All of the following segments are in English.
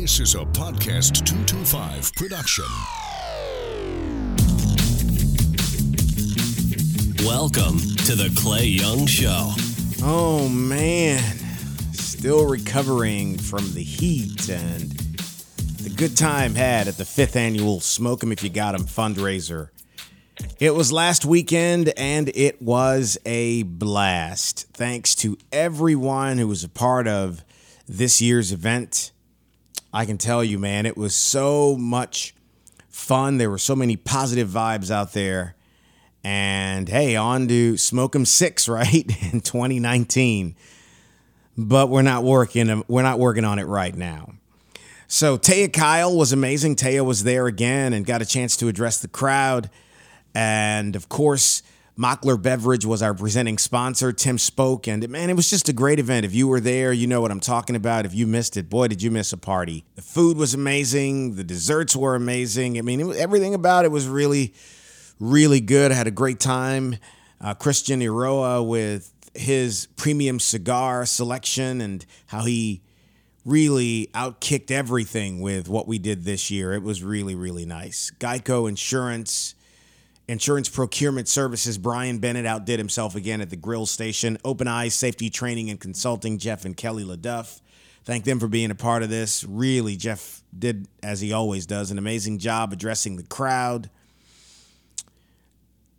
This is a Podcast 225 production. Welcome to the Clay Young Show. Oh man, still recovering from the heat and the good time had at the fifth annual Smoke 'em If You Got 'em fundraiser. It was last weekend and it was a blast. Thanks to everyone who was a part of this year's event. I can tell you, man, it was so much fun. There were so many positive vibes out there. And hey, on to Smoke 'em 6, right? In 2019. But we're not working um, we're not working on it right now. So Taya Kyle was amazing. Taya was there again and got a chance to address the crowd. And of course, Mockler Beverage was our presenting sponsor. Tim spoke, and man, it was just a great event. If you were there, you know what I'm talking about. If you missed it, boy, did you miss a party. The food was amazing. The desserts were amazing. I mean, everything about it was really, really good. I had a great time. Uh, Christian Iroa with his premium cigar selection and how he really outkicked everything with what we did this year. It was really, really nice. Geico Insurance Insurance Procurement Services, Brian Bennett outdid himself again at the grill station. Open Eyes Safety Training and Consulting, Jeff and Kelly LaDuff. Thank them for being a part of this. Really, Jeff did, as he always does, an amazing job addressing the crowd.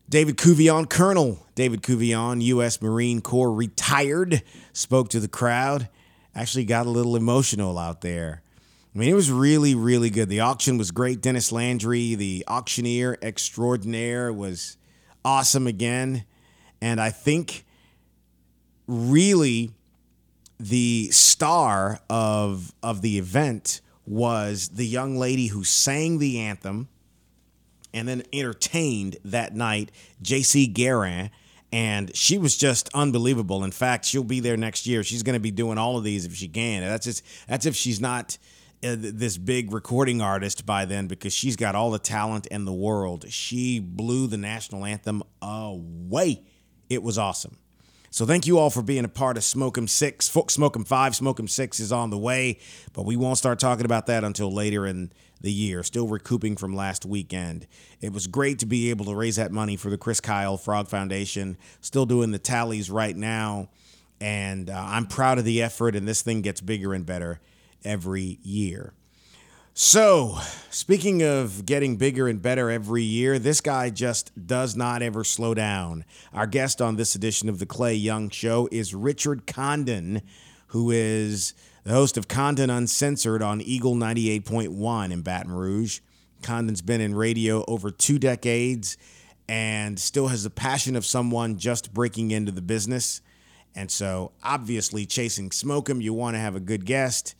David Couvillon, Colonel David Couvillon, U.S. Marine Corps retired, spoke to the crowd. Actually got a little emotional out there. I mean, it was really, really good. The auction was great. Dennis Landry, the auctioneer extraordinaire, was awesome again. And I think really the star of of the event was the young lady who sang the anthem and then entertained that night, JC Guerin. And she was just unbelievable. In fact, she'll be there next year. She's going to be doing all of these if she can. That's just that's if she's not uh, this big recording artist by then because she's got all the talent in the world. She blew the national anthem away. It was awesome. So thank you all for being a part of Smoke 'em 6. Smoke 'em 5, Smoke 'em 6 is on the way, but we won't start talking about that until later in the year. Still recouping from last weekend. It was great to be able to raise that money for the Chris Kyle Frog Foundation. Still doing the tallies right now, and uh, I'm proud of the effort, and this thing gets bigger and better every year. So, speaking of getting bigger and better every year, this guy just does not ever slow down. Our guest on this edition of the Clay Young Show is Richard Condon, who is the host of Condon Uncensored on Eagle 98.1 in Baton Rouge. Condon's been in radio over two decades and still has the passion of someone just breaking into the business. And so, obviously, chasing Smoke 'em, you want to have a good guest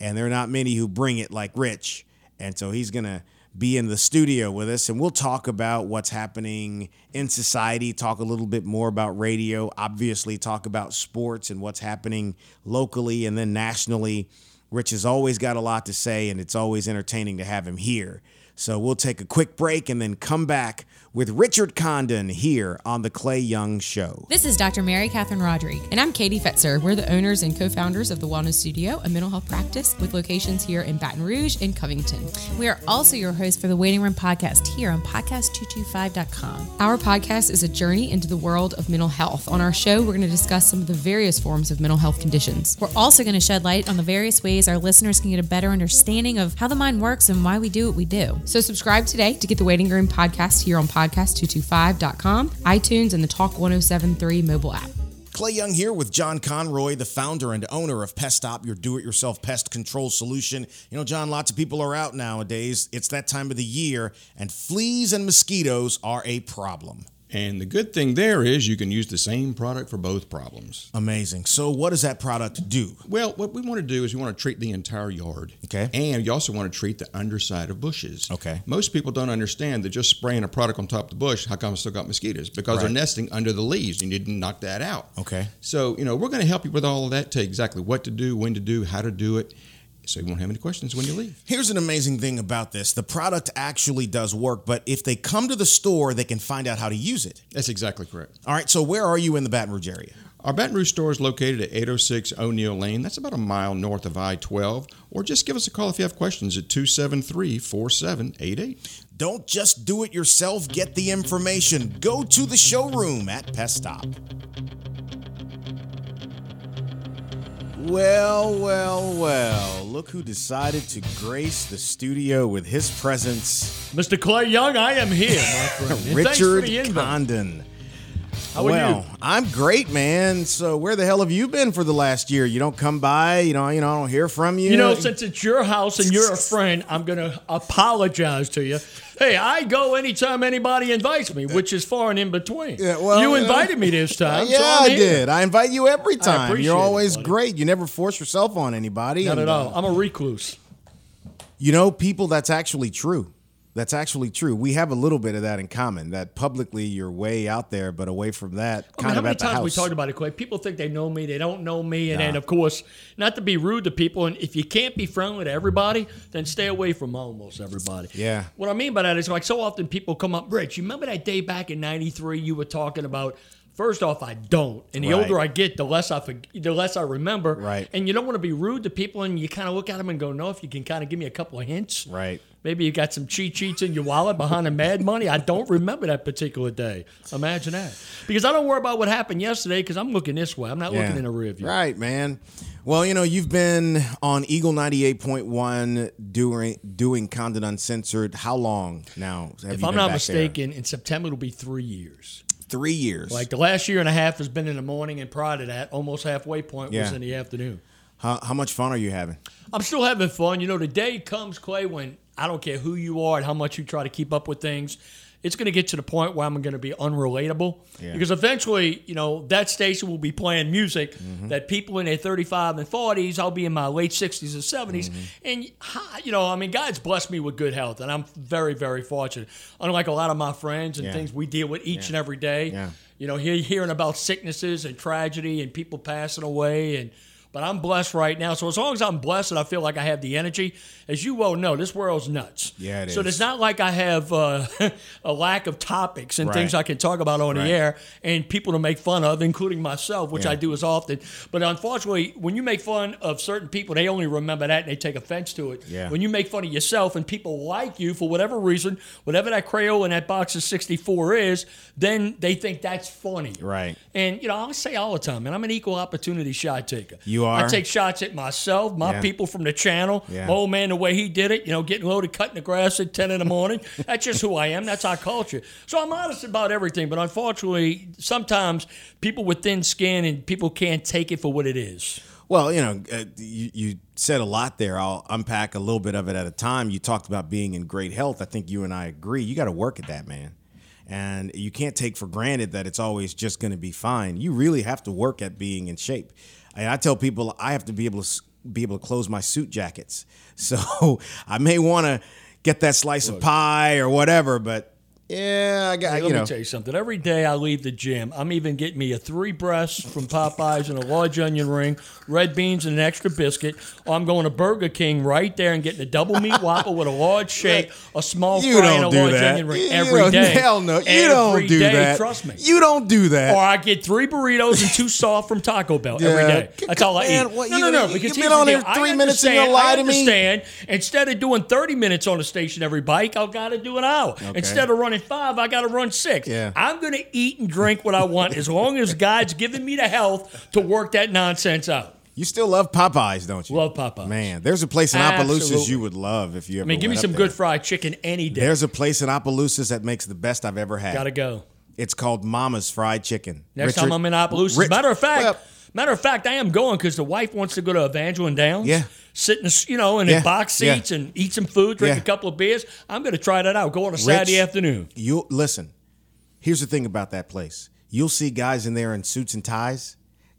and there are not many who bring it like Rich. And so he's going to be in the studio with us and we'll talk about what's happening in society, talk a little bit more about radio, obviously, talk about sports and what's happening locally and then nationally. Rich has always got a lot to say, and it's always entertaining to have him here. So we'll take a quick break and then come back with Richard Condon here on The Clay Young Show. This is Dr. Mary Catherine Roderick, and I'm Katie Fetzer. We're the owners and co founders of the Wellness Studio, a mental health practice with locations here in Baton Rouge and Covington. We are also your host for the Waiting Room podcast here on podcast225.com. Our podcast is a journey into the world of mental health. On our show, we're going to discuss some of the various forms of mental health conditions. We're also going to shed light on the various ways our listeners can get a better understanding of how the mind works and why we do what we do. So, subscribe today to get the Waiting Room podcast here on podcast podcast225.com, iTunes, and the Talk 1073 mobile app. Clay Young here with John Conroy, the founder and owner of Pest Stop, your do it yourself pest control solution. You know, John, lots of people are out nowadays. It's that time of the year, and fleas and mosquitoes are a problem. And the good thing there is you can use the same product for both problems. Amazing. So, what does that product do? Well, what we want to do is we want to treat the entire yard. Okay. And you also want to treat the underside of bushes. Okay. Most people don't understand that just spraying a product on top of the bush, how come it's still got mosquitoes? Because Right. they're nesting under the leaves. You need to knock that out. Okay. So, you know, we're going to help you with all of that, tell you exactly what to do, when to do, how to do it. So you won't have any questions when you leave. Here's an amazing thing about this the product actually does work, but if they come to the store, they can find out how to use it. That's exactly correct. All right, so where are you in the Baton Rouge area? Our Baton Rouge store is located at 806 O'Neal Lane. That's about a mile north of I 12. Or just give us a call if you have questions at 273 4788. Don't just do it yourself, get the information. Go to the showroom at Pest Stop. Well, well, well. Look who decided to grace the studio with his presence. Mr. Clay Young, I am here, my friend. And thanks for Richard. Condon. How well? I'm great, man. So where the hell have you been for the last year? You don't come by, you know, you know, I don't hear from you. You know, since it's your house and you're a friend, I'm going to apologize to you. Hey, I go anytime anybody invites me, which is far and in between. Yeah, well, you uh, invited me this time. yeah, so here. did. I invite you every time. You're always buddy. great. You never force yourself on anybody. Not and, at all. uh, I'm a recluse. You know, people, that's actually true. That's actually true. We have a little bit of that in common. That publicly you're way out there, but away from that, oh, I mean, how of many at the times we talked about it? People think they know me, they don't know me, and Nah. then of course, not to be rude to people, and if you can't be friendly to everybody, then stay away from almost everybody. Yeah. What I mean by that is like so often people come up, Rich, you remember that day back in '93 you were talking about. First off, I don't, and the Right. older I get, the less I the less I remember. Right. And you don't want to be rude to people, and you kind of look at them and go, "No, if you can kind of give me a couple of hints." Right. Maybe you got some cheat sheets in your wallet behind the mad money. I don't remember that particular day. Imagine that. Because I don't worry about what happened yesterday because I'm looking this way. I'm not looking in the rear view. Right, man. Well, you know, you've been on Eagle 98.1 doing doing Condon Uncensored. How long now? Have If you I'm not back there? mistaken, in September it'll be three years. Three years. Like the last year and a half has been in the morning, and prior to that, almost halfway point was in the afternoon. how, how much fun are you having? I'm still having fun. You know, the day comes, Clay, when I don't care who you are and how much you try to keep up with things. It's going to get to the point where I'm going to be unrelatable Yeah. because eventually, you know, that station will be playing music Mm-hmm. that people in their 35 and 40s, I'll be in my late 60s and 70s. Mm-hmm. And, you know, I mean, God's blessed me with good health, and I'm very, very fortunate. Unlike a lot of my friends and Yeah. things we deal with each and every day, Yeah. you know, hearing about sicknesses and tragedy and people passing away and but I'm blessed right now. So as long as I'm blessed and I feel like I have the energy, as you well know, this world's nuts. Yeah, it so is. it's not like I have uh, a lack of topics and things I can talk about on Right. the air and people to make fun of, including myself, which Yeah. I do as often. But unfortunately, when you make fun of certain people, they only remember that and they take offense to it. Yeah. When you make fun of yourself and people like you for whatever reason, whatever that Crayola in that box of 64 is, then they think that's funny. Right. And you know, I say all the time, and I'm an equal opportunity shot taker. You are? I take shots at myself, my Yeah. people from the channel, Yeah. my old man, the way he did it. You know, getting loaded, cutting the grass at ten in the morning. That's just who I am. That's our culture. So I'm honest about everything. But unfortunately, sometimes people with thin skin and people can't take it for what it is. Well, you know, uh, you, you said a lot there. I'll unpack a little bit of it at a time. You talked about being in great health. I think you and I agree. You got to work at that, man. And you can't take for granted that it's always just going to be fine. You really have to work at being in shape. And I tell people I have to be able to be able to close my suit jackets. So I may want to get that slice of pie or whatever, but yeah, I got Hey, you let know. me tell you something. Every day I leave the gym, I'm even getting me a three breasts from Popeyes and a large onion ring, red beans and an extra biscuit. Or I'm going to Burger King right there and getting a double meat whopper with a large shake, a small You fry, and a don't do large that. onion ring You every don't- day. Hell no. You Every don't do day, that. Trust me. You don't do that. or I get three burritos and two soft from Taco Bell every Yeah. day. That's all I Man, eat. what, no, you- no, no. you- Because you've been on. I three minutes and you lie to me? understand. Instead of doing 30 minutes on a every bike, I've got to do an hour. Instead of running five, I got to run six. Yeah. I'm going to eat and drink what I want as long as God's giving me the health to work that nonsense out. You still love Popeyes, don't you? Love Popeyes. Man, there's a place in Opelousas you would love if you ever I mean, give me some good fried chicken any day. There's a place in Opelousas that makes the best I've ever had. Got to go. It's called Mama's Fried Chicken. Next Richard- time I'm in Opelousas. Rich- matter of fact, Well, matter of fact, I am going because the wife wants to go to Evangeline Downs. Yeah. Sit in, you know, in Yeah, box yeah. seats and eat some food, drink Yeah. a couple of beers. I'm going to try that out. Go on a Saturday afternoon. You listen. Here's the thing about that place. You'll see guys in there in suits and ties,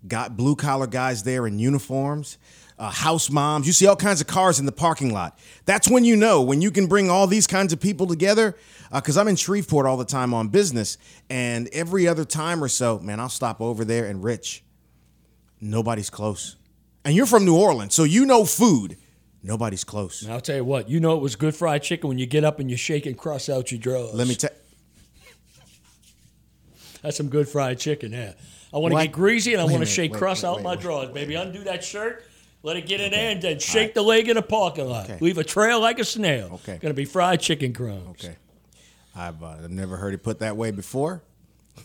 got blue collar guys there in uniforms, uh, house moms. You see all kinds of cars in the parking lot. That's when you know when you can bring all these kinds of people together. Because I'm in Shreveport all the time on business, and every other time or so, man, I'll stop over there and Rich. Nobody's close, and you're from New Orleans, so you know food. Nobody's close. And I'll tell you what, you know it was good fried chicken when you get up and you shake and cross out your drawers. Let me tell. That's some good fried chicken yeah. I want to get greasy and I want to shake wait, crust wait, out wait, my drawers, baby. Undo that shirt, let it get in there, and then shake the leg in the parking lot. Okay. Leave a trail like a snail. Okay. Gonna be fried chicken crumbs. Okay. I've uh, never heard it put that way before.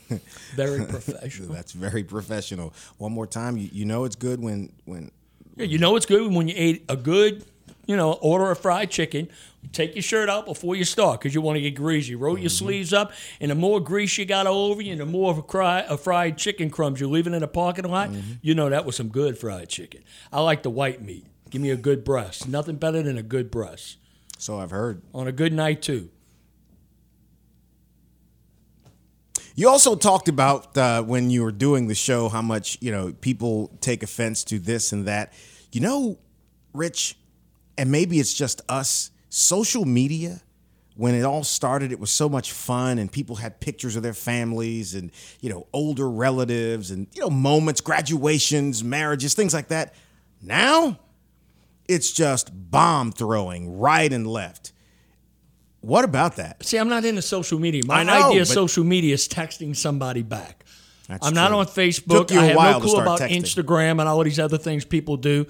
Very professional. That's very professional. One more time, you, you know it's good when when Yeah, you know it's good when you ate a good, you know, order of fried chicken. Take your shirt out before you start because you want to get greasy. Roll your mm-hmm. sleeves up, and the more grease you got all over you, and the more of a, cry, a fried chicken crumbs you're leaving in the parking lot, mm-hmm. you know that was some good fried chicken. I like the white meat. Give me a good breast. Nothing better than a good breast so I've heard. on a good night too. You also talked about uh, when you were doing the show how much you know people take offense to this and that. You know, Rich, and maybe it's just us. Social media, when it all started, it was so much fun, and people had pictures of their families and you know older relatives and you know moments, graduations, marriages, things like that. Now, it's just bomb throwing right and left. What about that? See, I'm not into social media. My know, idea of social media is texting somebody back. That's I'm not true. on Took Facebook. you a I have while no to clue start about texting. Instagram and all these other things people do.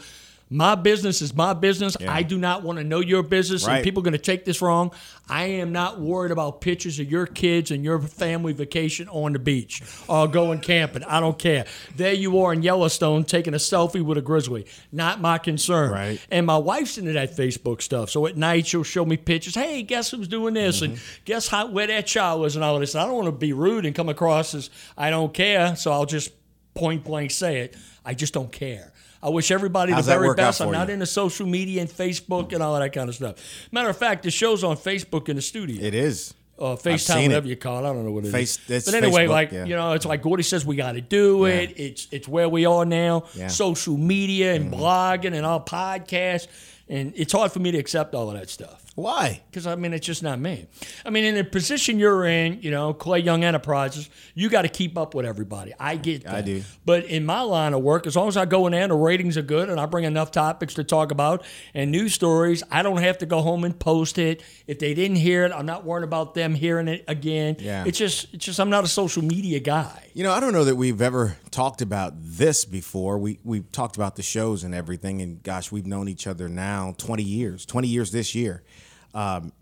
My business is my business. I do not want to know your business, Right. and people are going to take this wrong. I am not worried about pictures of your kids and your family vacation on the beach or going camping. I don't care. There you are in Yellowstone taking a selfie with a grizzly. Not my concern. Right. And my wife's into that Facebook stuff. So at night she'll show me pictures. Hey, guess who's doing this? And Mm-hmm. guess how where that child was and all this. And I don't want to be rude and come across as I don't care. So I'll just point blank say it. I just don't care. I wish everybody How's the very best. I'm not you? into social media and Facebook and all that kind of stuff. Matter of fact, the show's on Facebook in the studio It is. uh, FaceTime, it. whatever you call it. I don't know what it is. Face- it's but anyway, Facebook, like yeah. you know, it's like Gordy says, we got to do it. It's it's where we are now. Yeah. Mm-hmm. Social media and blogging and all podcasts, and it's hard for me to accept all of that stuff Why? because I mean it's just not me. I mean, in the position you're in, you know, Clay Young Enterprises, you got to keep up with everybody. I get that. I do. But in my line of work, as long as I go in there and the ratings are good and I bring enough topics to talk about and news stories, I don't have to go home and post it. If they didn't hear it, I'm not worrying about them hearing it again. Yeah. It's just, it's just, I'm not a social media guy. You know, I don't know that we've ever talked about this before. We we've talked about the shows and everything, and gosh, we've known each other now twenty years. Twenty years this year. Um,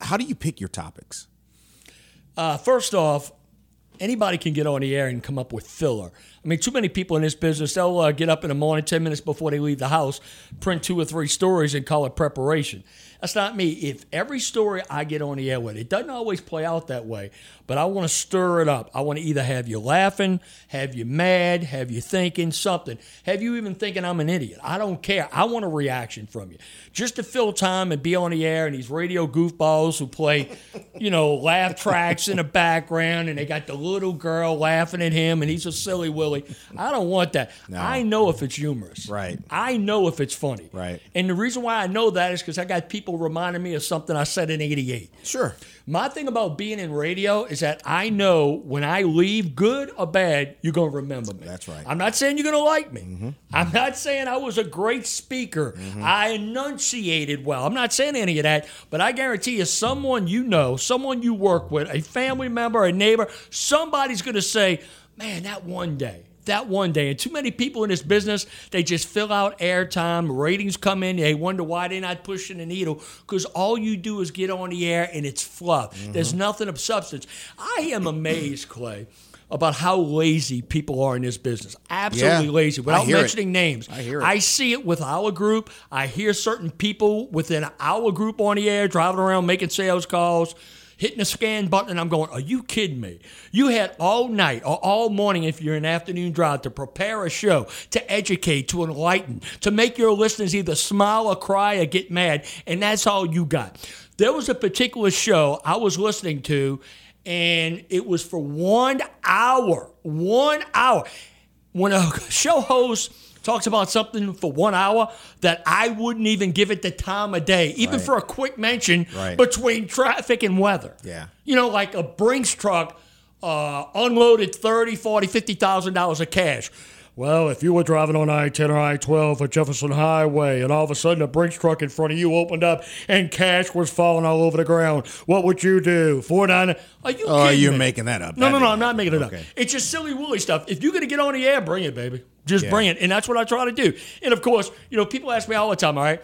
how do you pick your topics? Uh, first off, anybody can get on the air and come up with filler. I mean, too many people in this business, they'll uh, get up in the morning, 10 minutes before they leave the house, print two or three stories and call it preparation. That's not me. If every story I get on the air with, it doesn't always play out that way, but I want to stir it up. I want to either have you laughing, have you mad, have you thinking something, have you even thinking I'm an idiot. I don't care. I want a reaction from you. Just to fill time and be on the air and these radio goofballs who play, you know, laugh tracks in the background and they got the little girl laughing at him and he's a silly Willy. I don't want that. I know if it's humorous. Right. I know if it's funny. Right. And the reason why I know that is because I got people reminding me of something I said in 88. Sure. My thing about being in radio is that I know when I leave, good or bad, you're going to remember me. That's right. I'm not saying you're going to like me. Mm-hmm. I'm not saying I was a great speaker. Mm-hmm. I enunciated well. I'm not saying any of that, but I guarantee you, someone you know, someone you work with, a family member, a neighbor, somebody's going to say, man, that one day. That one day, and too many people in this business, they just fill out airtime. Ratings come in, they wonder why they're not pushing the needle because all you do is get on the air and it's fluff. Mm-hmm. There's nothing of substance. I am amazed, Clay, about how lazy people are in this business. Absolutely Yeah, lazy. Without hear it. mentioning names, I hear it. I see it with our group. I hear certain people within our group on the air driving around making sales calls, hitting the scan button, and I'm going, Are you kidding me? You had all night or all morning, if you're an afternoon drive, to prepare a show, to educate, to enlighten, to make your listeners either smile or cry or get mad, and that's all you got. There was a particular show I was listening to, and it was for one hour. One hour when a show host talks about something for one hour that I wouldn't even give it the time of day, even Right. for a quick mention Right. between traffic and weather. Yeah. You know, like a Brinks truck uh, unloaded 30, 40, 50,000 dollars of cash. Well, if you were driving on I 10 or I 12 or Jefferson Highway and all of a sudden a Brinks truck in front of you opened up and cash was falling all over the ground, what would you do? Four nine. Are you Oh, kidding you're me? making that up. No, That no, no, I'm not making it up. It's just silly woolly stuff. If you're going to get on the air, bring it, baby. Just Yeah. bring it. And that's what I try to do. And of course, you know, people ask me all the time, all right,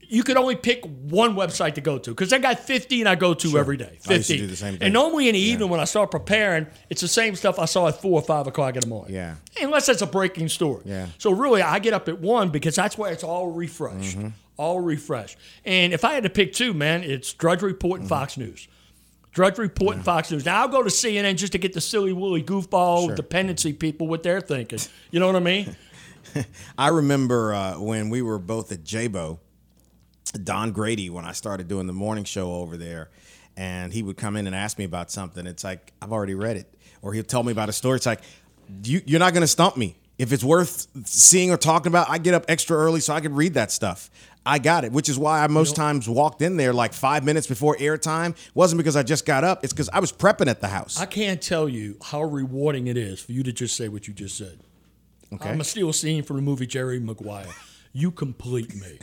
you could only pick one website to go to because I got 15 I go to every day. 15. I used to do the same thing. And normally in the evening when I start preparing, it's the same stuff I saw at 4 or 5 o'clock in the morning. Yeah. Unless it's a breaking story. Yeah. So really, I get up at 1 because that's where it's all refreshed. Mm-hmm. All refreshed. And if I had to pick two, man, it's Drudge Report Mm-hmm. and Fox News. Drudge Report and Fox News. Now I'll go to CNN just to get the silly woolly goofball dependency people what they're thinking. You know what I mean? I remember uh, when we were both at JBO, Don Grady, when I started doing the morning show over there, and he would come in and ask me about something. It's like, I've already read it. Or he'll tell me about a story. It's like, you, you're not going to stump me. If it's worth seeing or talking about, I get up extra early so I can read that stuff. I got it, which is why I most times walked in there like five minutes before airtime. Wasn't because I just got up, it's because I was prepping at the house. I can't tell you how rewarding it is for you to just say what you just said. Okay. I'm a steal scene from the movie Jerry Maguire. You complete me.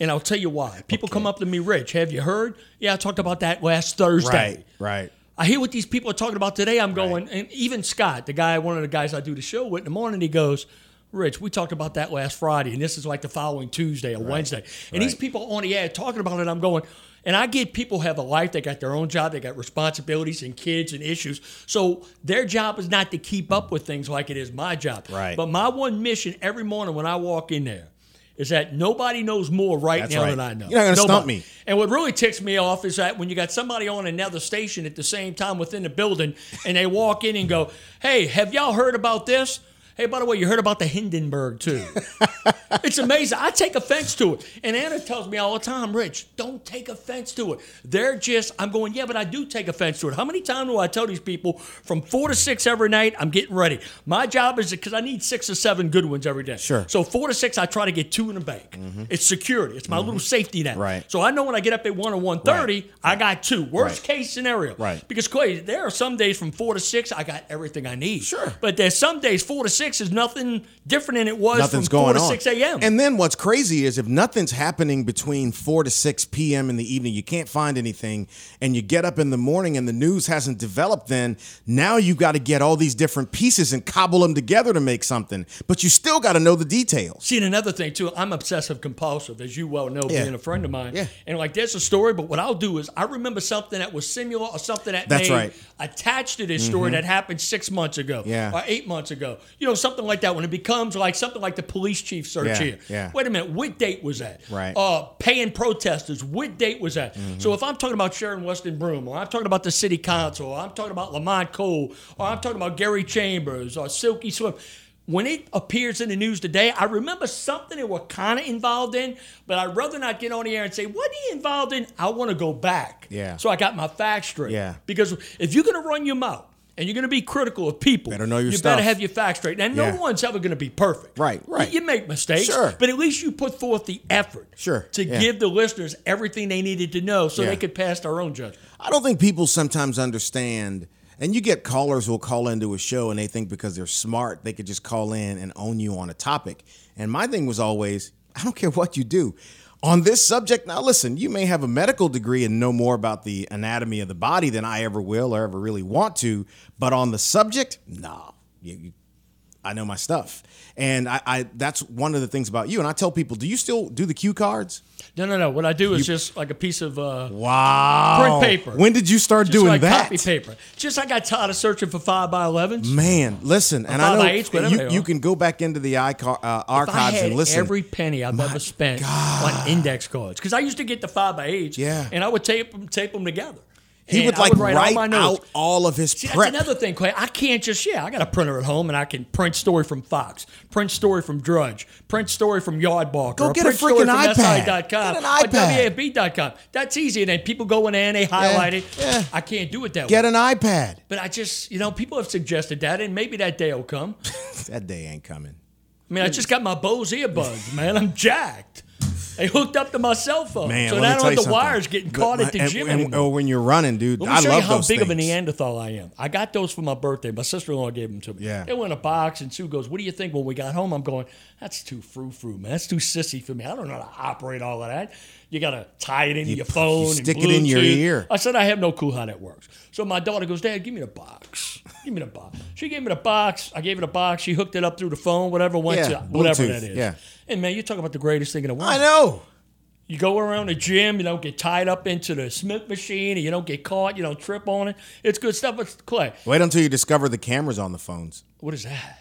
And I'll tell you why. People come up to me, Rich, have you heard? Yeah, I talked about that last Thursday. right, right. I hear what these people are talking about today. I'm going, and even Scott, the guy, one of the guys I do the show with in the morning, he goes, Rich, we talked about that last Friday, and this is like the following Tuesday or Wednesday. And these people on the ad talking about it, I'm going, and I get people have a life, they got their own job, they got responsibilities and kids and issues. So their job is not to keep up with things like it is my job. Right. But my one mission every morning when I walk in there is that nobody knows more right That's now right. than I know. You're not gonna stump me. And what really ticks me off is that when you got somebody on another station at the same time within the building and they walk in and go, Hey, have y'all heard about this? Hey, by the way, you heard about the Hindenburg too. it's amazing. I take offense to it. And Anna tells me all the time, Rich, don't take offense to it. They're just, I'm going, yeah, but I do take offense to it. How many times do I tell these people from four to six every night, I'm getting ready? My job is because I need six or seven good ones every day. Sure. So four to six, I try to get two in the bank. It's security. It's my little safety net. Mm-hmm. Right. So I know when I get up at one or one thirty, I got two. Worst Right. case scenario. Right. Because Clay, there are some days from four to six, I got everything I need. Sure. But there's some days four to six is nothing different than it was Nothing's from four to on. six a.m. And then what's crazy is if nothing's happening between 4 to 6 p.m. in the evening, you can't find anything, and you get up in the morning and the news hasn't developed, then now you got to get all these different pieces and cobble them together to make something. But you still got to know the details. See, and another thing too, I'm obsessive compulsive, as you well know, Yeah. being a friend of mine. Yeah. And like, there's a story, but what I'll do is I remember something that was similar or something that That's right. attached to this story mm-hmm. that happened six months ago, Yeah. or eight months ago. You know, something like that. When it becomes like something like the police chief search Yeah, here. yeah. Wait a minute, what date was that? Right. Uh, paying protesters, what date was that? Mm-hmm. So if I'm talking about Sharon Weston Broom, or I'm talking about the city council, or I'm talking about Lamont Cole, or I'm talking about Gary Chambers, or Silky Slim. When it appears in the news today, I remember something that we're kind of involved in, but I'd rather not get on the air and say, What are you involved in? I want to go back. Yeah. So I got my facts straight. Yeah. Because if you're going to run your mouth and you're going to be critical of people, Better know your you stuff. better have your facts straight. And Yeah. no one's ever going to be perfect. Right, right. You, you make mistakes, Sure. but at least you put forth the effort Sure, to yeah. give the listeners everything they needed to know so Yeah. they could pass their own judgment. I don't think people sometimes understand. And you get callers who will call into a show and they think because they're smart, they could just call in and own you on a topic. And my thing was always, I don't care what you do. On this subject, now listen, you may have a medical degree and know more about the anatomy of the body than I ever will or ever really want to. But on the subject, nah, you, you, I know my stuff. And I, I that's one of the things about you. And I tell people, do you still do the cue cards? No, no, no. What I do is just like a piece of uh, Wow. Print paper. When did you start just doing like that? copy paper. Just I got tired of searching for five by elevens. Man, listen, and I know eights, whatever you, you can go back into the icar, uh, archives and listen. every penny I've ever spent on index cards, because I used to get the five by eights, Yeah. and I would tape them, tape them together. He And would like all write, my notes. out all of his See, prep. that's another thing, Clay. I can't just yeah. I got a printer at home, and I can print story from Fox, print story from Drudge, print story from Yardbarker, Go get a freaking iPad. SI.com, Get an iPad. WAFB.com. That's easy. And then people go in and they highlight it. yeah. I can't do it that Get way. Get an iPad. but I just, you know, people have suggested that, and maybe that day will come. That day ain't coming. I mean, I just got my Bose earbuds, man. I'm jacked. They hooked up to my cell phone, Man, so now tell the something. wires getting caught my- at the and- gym and- anymore. oh, when you're running, dude, Let me I show love you how big of a. Neanderthal I am. I got those for my birthday. My sister-in-law gave them to me. Yeah. They were in a box, and Sue goes, "What do you think?" When we got home, I'm going, "That's too frou-frou, man. That's too sissy for me. I don't know how to operate all of that. You got to tie it into You your phone, you and stick it in your ear. I said, "I have no clue how that works." So my daughter goes, "Dad, give me the box. Give me the box." She gave me the box. I gave her the box. She hooked it up through the phone, whatever went Yeah, to whatever Bluetooth, that is. yeah. And man, you talk about the greatest thing in the world. I know. You go around the gym, you don't get tied up into the Smith machine, and you don't get caught, you don't trip on it. It's good stuff. But Clay, Wait until you discover the cameras on the phones. what is that?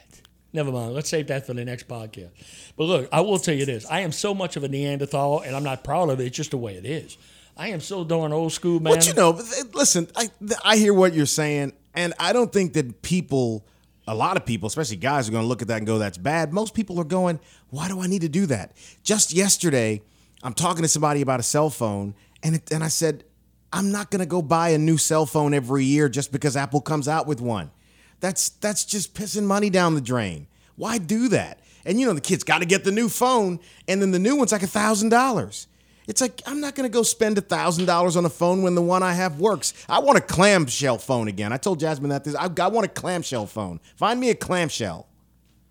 Never mind. Let's save that for the next podcast. But look, I will tell you this: I am so much of a Neanderthal, and I'm not proud of it. It's just the way it is. I am so darn old school, man. But you know, uh, listen, I I hear what you're saying, and I don't think that people, a lot of people, especially guys, are going to look at that and go, "That's bad." Most people are going, "Why do I need to do that?" Just yesterday, I'm talking to somebody about a cell phone, and it, and I said, "I'm not going to go buy a new cell phone every year just because Apple comes out with one. That's that's just pissing money down the drain. Why do that?" And you know, the kids got to get the new phone, and then the new one's like a thousand dollars. It's like I'm not going to go spend a thousand dollars on a phone when the one I have works. I want a clamshell phone again. I told Jasmine that this. I, I want a clamshell phone. Find me a clamshell.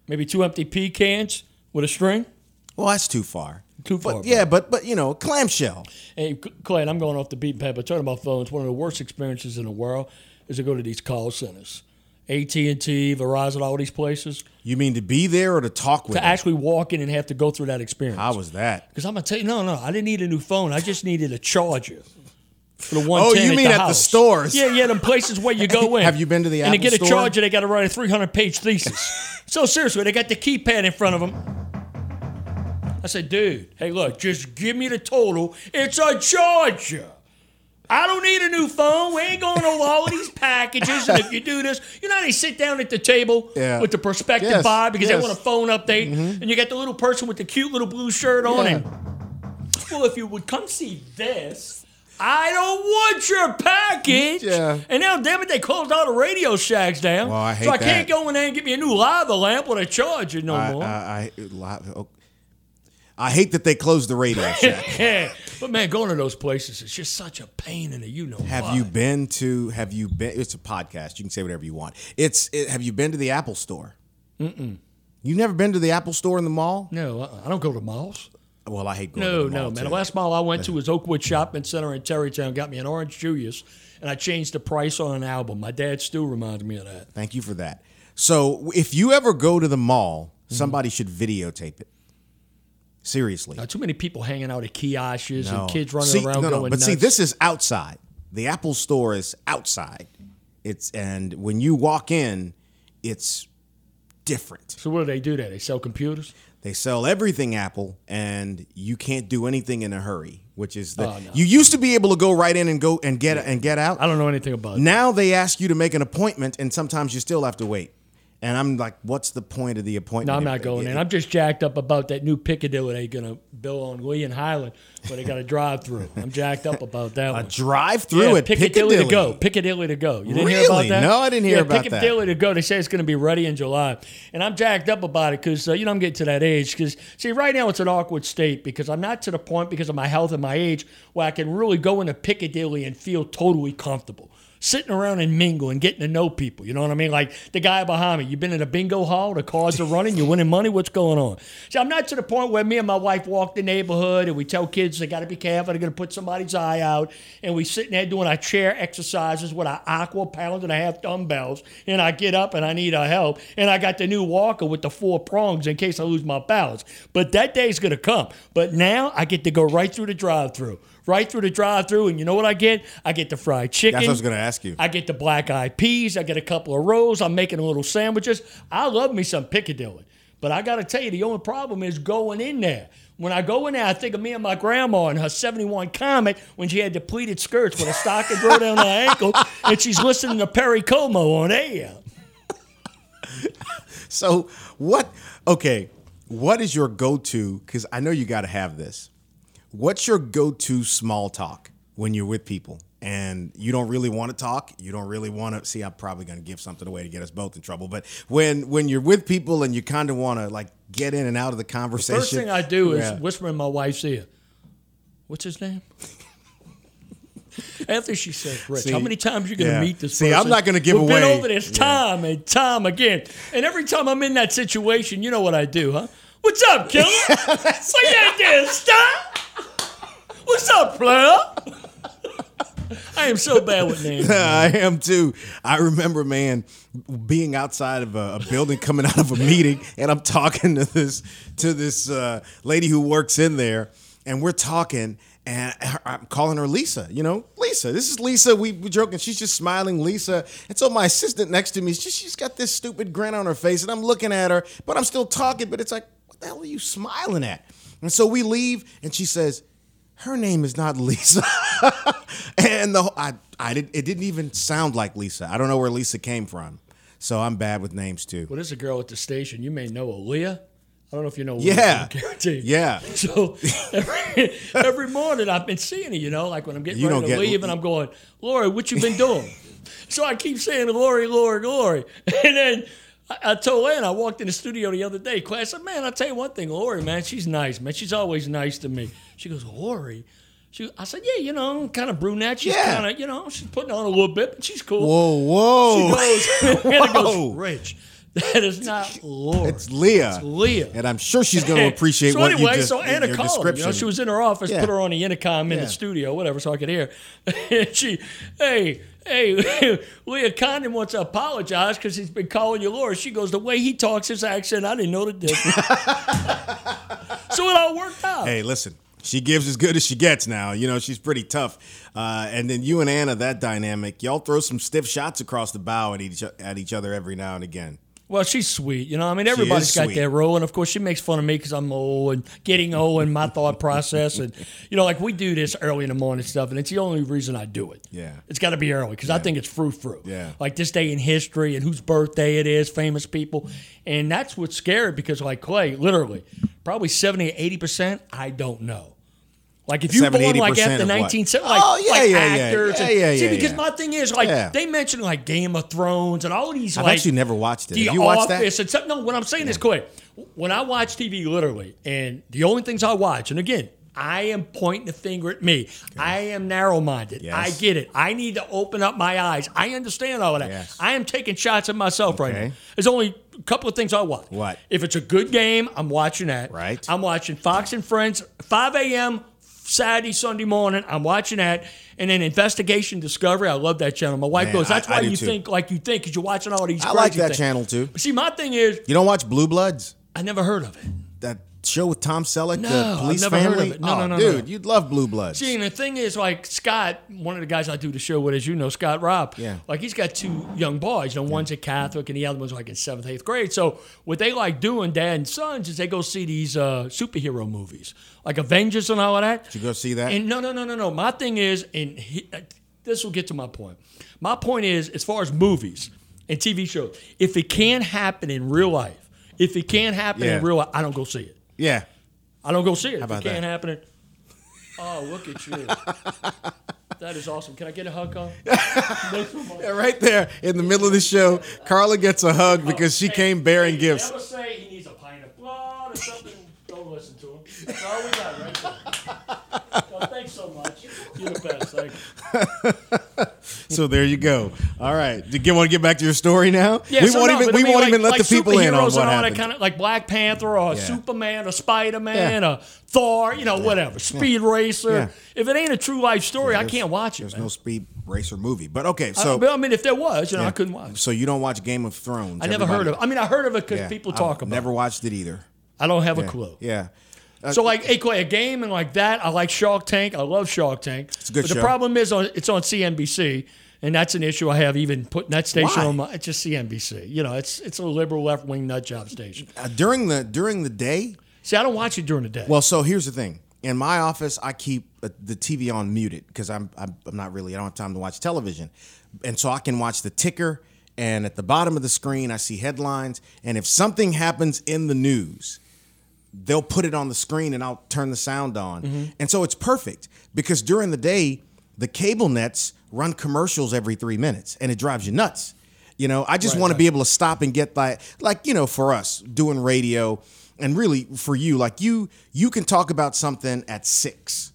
Maybe two empty pea cans with a string. Well, that's too far. Too But far, yeah, but but you know, clamshell. Hey, Clay, I'm going off the beaten path, but talking about phones, one of the worst experiences in the world is to go to these call centers, AT and T, Verizon, all these places, You mean to be there or to talk with? to them? actually walk in and have to go through that experience. How was that? Because I'm gonna tell you, no, no, I didn't need a new phone. I just needed a charger. For the one Oh, you mean at the house. stores. Yeah, yeah, them places where you go in. Have you been to the And to Apple get a charger, they got to write a 300 page thesis. so seriously, they got the keypad in front of them. I said, dude, hey, look, just give me the total. It's a charger. I don't need a new phone. We ain't going over all of these packages. And if you do this, you know how they sit down at the table Yeah. with the prospective Yes, buy because yes. Mm-hmm. they want a phone update, and you got the little person with the cute little blue shirt on. Yeah. And well, if you would come see this, I don't want your package. Yeah. And now, damn it, they closed all the Radio Shacks down. Well, I hate so I can't go in there and get me a new lava lamp with a charger no I, more. I, I, oh. I hate that they closed the radio shack. But man, going to those places is just such a pain in the you know. Have what. you been to? Have you been? It's a podcast. You can say whatever you want. It's. It, have you been to the Apple Store? Mm-mm. You've never been to the Apple Store in the mall? No, uh-uh. I don't go to malls. Well, I hate going No, to the no, man. too. The last mall I went to was Oakwood Shopping Center in Terrytown. Got me an orange Julius, and I changed the price on an album. My dad still reminds me of that. Thank you for that. So, if you ever go to the mall, Mm-hmm. somebody should videotape it. Seriously. Now, too many people hanging out at kiosks No. and kids running See, around no, no, going But nuts. see, this is outside. The Apple Store is outside. It's and when you walk in, it's different. So what do they do there? They sell computers. They sell everything Apple, and you can't do anything in a hurry. Which is the Oh, no. you used to be able to go right in and go and get and get out. I don't know anything about it. Now they ask you to make an appointment, and sometimes you still have to wait. And I'm like, what's the point of the appointment? No, I'm not going in. I'm just jacked up about that new Piccadilly they're going to build on Lee and Highland where they got a drive through. I'm jacked up about that one. a drive through yeah, at Piccadilly, Piccadilly to go. Piccadilly to go. You didn't hear about that? No, I didn't hear yeah, about that. Piccadilly to go. They say it's going to be ready in July, and I'm jacked up about it because uh, you know I'm getting to that age. Because see, right now it's an awkward state because I'm not to the point because of my health and my age where I can really go into Piccadilly and feel totally comfortable. Sitting around and mingle and getting to know people, you know what I mean? Like the guy behind me, you've been in a bingo hall, the cars are running, you're winning money. What's going on? See, I'm not to the point where me and my wife walk the neighborhood and we tell kids they got to be careful, they're going to put somebody's eye out, and we sitting there doing our chair exercises with our aqua pound and a half dumbbells, and I get up and I need our help, and I got the new walker with the four prongs in case I lose my balance. But that day's going to come. But now I get to go right through the drive-through. Right through the drive-through, and you know what I get? I get the fried chicken. That's what I was gonna ask you. I get the black eyed peas. I get a couple of rolls. I'm making a little sandwiches. I love me some Piccadilly. But I got to tell you, the only problem is going in there. When I go in there, I think of me and my grandma and her 71 Comet when she had the pleated skirts with a stocking roll down her ankle, and she's listening to Perry Como on AM. So what? Okay, what is your go-to? Because I know you got to have this. What's your go-to small talk when you're with people and you don't really want to talk? You don't really want to. See, I'm probably going to give something away to get us both in trouble. But when when you're with people and you kind of want to like get in and out of the conversation. First thing I do is Yeah. whisper in my wife's ear. What's his name? After she says, "Rich, how many times you gonna yeah. meet this?" See, I'm not gonna give We've away- Been over this Yeah. time and time again, and every time I'm in that situation, you know what I do, huh? What's up, killer? What you did, stop? What's up, player? I am so bad with names. I am too. I remember, man, being outside of a, a building, coming out of a meeting, and I'm talking to this to this uh, lady who works in there, and we're talking, and I'm calling her Lisa. You know, Lisa. This is Lisa. We we joking. She's just smiling, Lisa. And so my assistant next to me, she, she's got this stupid grin on her face, and I'm looking at her, but I'm still talking. But it's like, the hell are you smiling at? And so we leave, and she says her name is not Lisa. and the I I did it didn't even sound like Lisa. I don't know where Lisa came from. So I'm bad with names too. Well, there's a girl at the station. You may know Aaliyah. I don't know if you know. Aaliyah, Yeah. Yeah. So every, every morning I've been seeing her, you know, like when I'm getting You ready to get- leave, and I'm going, Lori, what you been doing? so I keep saying, Lori, Lori, Lori, and then. I I told Ann, I walked in the studio the other day. Class I said, "Man, I'll tell you one thing, Lori, man, she's nice, man. She's always nice to me." She goes, "Lori." She, I said, "Yeah, you know, kind of brunette. She's Yeah. kind of, you know, she's putting on a little bit, but she's cool." Whoa, whoa. She goes, Anna goes, Rich, that is not Lori. it's Leah. It's Leah. And I'm sure she's going to appreciate so what anyway, you just so Anna your called. her, description. You know, she was in her office, Yeah. put her on the intercom in Yeah. the studio, whatever, so I could hear. And she, hey, hey, Leah Condon wants to apologize because he's been calling you Laura. She goes, the way he talks, his accent, I didn't know the difference. so it all worked out. Hey, listen. She gives as good as she gets now. You know, she's pretty tough. Uh, and then you and Anna, that dynamic, y'all throw some stiff shots across the bow at each at each other every now and again. Well, she's sweet. You know, I mean, everybody's got sweet. their role. And of course, she makes fun of me because I'm old and getting old and my thought process. And, you know, like we do this early in the morning stuff, and it's the only reason I do it. Yeah. It's got to be early because I think it's frou frou. Yeah. Like this day in history and whose birthday it is, famous people. And that's what's scary because, like Clay, literally, probably 70 or 80%, I don't know. Like if you 70, born like 80% after of what? 1970, like, Oh, yeah, like yeah, yeah. actors. Yeah, and- yeah, see, because yeah. my thing is like Yeah. they mentioned like Game of Thrones and all these I've like actually never watched it. the Have you watched that? And stuff. No, what I'm saying is, quick. When I watch TV, literally, and the only things I watch, and again, I am pointing the finger at me. I am narrow-minded. Yes. I get it. I need to open up my eyes. I understand all of that. Yes. I am taking shots at myself right now. There's only a couple of things I watch. What? If it's a good game, I'm watching that. Right. I'm watching Fox and Friends, 5 a.m. Saturday, Sunday morning. I'm watching that. And then Investigation Discovery. I love that channel. My wife Man, goes, That's I- I why do you too. think like you think because you're watching all these I like that things. channel too. But see, my thing is, You don't watch Blue Bloods? I never heard of it. That show with Tom Selleck, No, the I've police never heard of family? it. No, oh, no, no, dude, no. you'd love Blue Bloods. See, and the thing is, like Scott, one of the guys I do the show with, as you know, Scott Robb. Yeah. Like he's got two young boys. You know, one's a Catholic and the other one's like in seventh, eighth grade. So what they like doing, dad and sons, is they go see these uh, superhero movies, like Avengers and all of that. Did you go see that? And no, no, no, no, no. My thing is, and he, uh, this will get to my point. My point is, as far as movies and TV shows, if it can't happen in real life, if it can't happen Yeah. in real life, I don't go see it. Yeah. I don't go see it. How about if it can't that? happen. It, oh, look at you. that is awesome. Can I get a hug, Carl? Yeah, right there in the middle of the show, Carla gets a hug oh, because she came bearing gifts. Never say he needs a pint of blood or something. Don't listen to him. That's all we got right there. Well, thanks so much. You're the best. Thank you. So there you go. All right. Do you want to get back to your story now? Yeah, we so won't no, even I we mean, won't like- even let like the people in on what and all that kind of like Black Panther or Yeah. Superman or Spider Man Yeah. or Thor, you know, whatever. Speed Racer. Yeah. If it ain't a true life story, I can't watch it. There's man. no speed racer movie, but okay. I- So but I mean, if there was, you know, yeah. I couldn't watch. So you don't watch Game of Thrones? I never heard of. it. I mean, I heard of it because Yeah, people I've talk about. It. Never it. watched it either. I don't have a clue. Yeah. Uh, so like, Clay, a game and like that, I like Shark Tank. I love Shark Tank. It's a good but the problem is, on it's on CNBC, and that's an issue I have even putting that station Why? on my. It's just CNBC. You know, it's it's a liberal left wing nut job station. Uh, during the during the day. See, I don't watch it during the day. Well, so here's the thing. In my office, I keep uh, the TV on muted because I'm, I'm I'm not really I don't have time to watch television, and so I can watch the ticker. And at the bottom of the screen, I see headlines. And if something happens in the news, they'll put it on the screen and I'll turn the sound on. Mm-hmm. And so it's perfect because during the day, the cable nets run commercials every three minutes and it drives you nuts. You know, I just Right, want to be able to stop and get that, like, you know, for us doing radio, and really for you, like you you can talk about something at six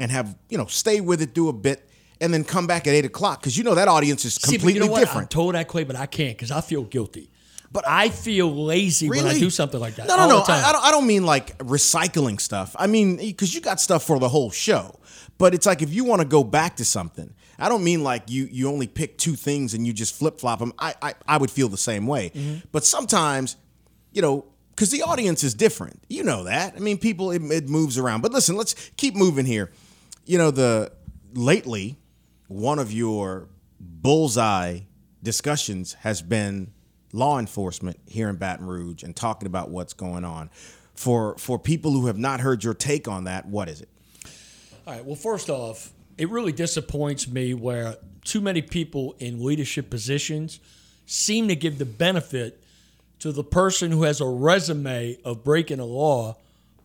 and have you know stay with it, do a bit, and then come back at eight o'clock because you know that audience is See, completely you know what? different. I'm told that, Clay, but I can't because I feel guilty. But I feel lazy when I do something like that. No, no, all no. the time. I, I don't. I don't mean like recycling stuff. I mean because you got stuff for the whole show. But it's like if you want to go back to something. I don't mean like you you only pick two things and you just flip flop them. I, I I would feel the same way. Mm-hmm. But sometimes, you know. Because the audience is different, you know that. I mean, people it, it moves around. But listen, let's keep moving here. You know, the lately, one of your bullseye discussions has been law enforcement here in Baton Rouge and talking about what's going on. For for people who have not heard your take on that, what is it? All right. Well, first off, it really disappoints me where too many people in leadership positions seem to give the benefit to the person who has a resume of breaking a law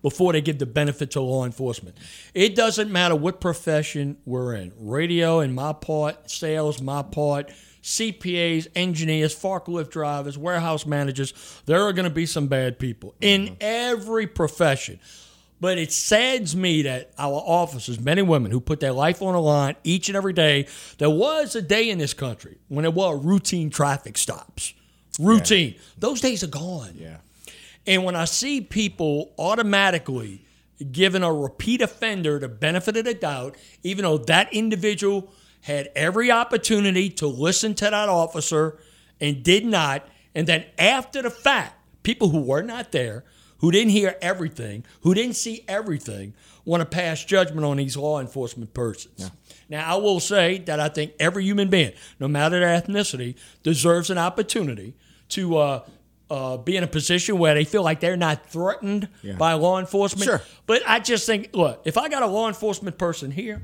before they give the benefit to law enforcement. It doesn't matter what profession we're in radio, in my part, sales, my part, CPAs, engineers, forklift drivers, warehouse managers. There are going to be some bad people in mm-hmm. every profession. But it saddens me that our officers, men and women who put their life on the line each and every day, there was a day in this country when there were routine traffic stops. Routine. Those days are gone. Yeah. And when I see people automatically giving a repeat offender the benefit of the doubt, even though that individual had every opportunity to listen to that officer and did not, and then after the fact, people who were not there, who didn't hear everything, who didn't see everything, want to pass judgment on these law enforcement persons. Now, I will say that I think every human being, no matter their ethnicity, deserves an opportunity to uh, uh, be in a position where they feel like they're not threatened by law enforcement. Sure. But I just think, look, if I got a law enforcement person here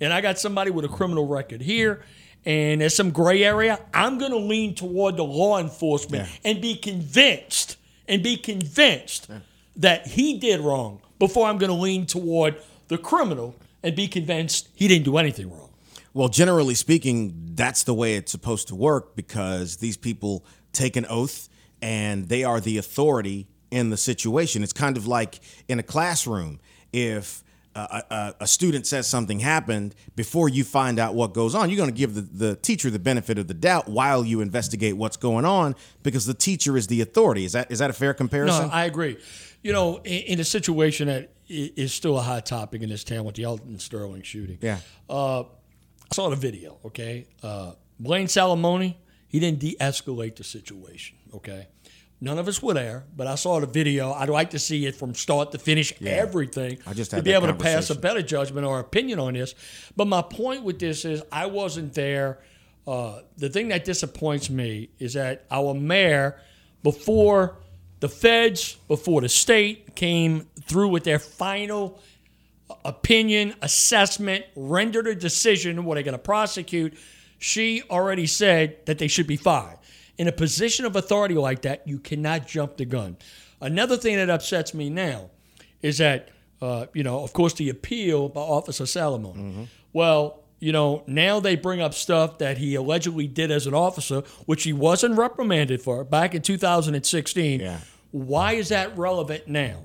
and I got somebody with a criminal record here and there's some gray area, I'm going to lean toward the law enforcement Yeah. and be convinced and be convinced that he did wrong before I'm going to lean toward the criminal and be convinced he didn't do anything wrong. Well, generally speaking, that's the way it's supposed to work because these people take an oath and they are the authority in the situation. It's kind of like in a classroom. If a, a, a student says something happened, before you find out what goes on, you're going to give the, the teacher the benefit of the doubt while you investigate what's going on because the teacher is the authority. Is that is that a fair comparison? No, I agree. You know, in, in a situation that is still a hot topic in this town with the Alton Sterling shooting. yeah. I saw the video, okay? Uh, Blane Salamoni, he didn't de escalate the situation, okay? None of us were there, but I saw the video. I'd like to see it from start to finish, everything. I just to be able to pass a better judgment or opinion on this. But my point with this is, I wasn't there. Uh, the thing that disappoints me is that our mayor, before the feds, before the state came through with their final opinion, assessment, rendered a decision what they're going to prosecute, she already said that they should be fired. In a position of authority like that, you cannot jump the gun. Another thing that upsets me now is that, uh, you know, of course, the appeal by Officer Salamoni. Well, you know, now they bring up stuff that he allegedly did as an officer, which he wasn't reprimanded for back in 2016. Yeah. Why is that relevant now?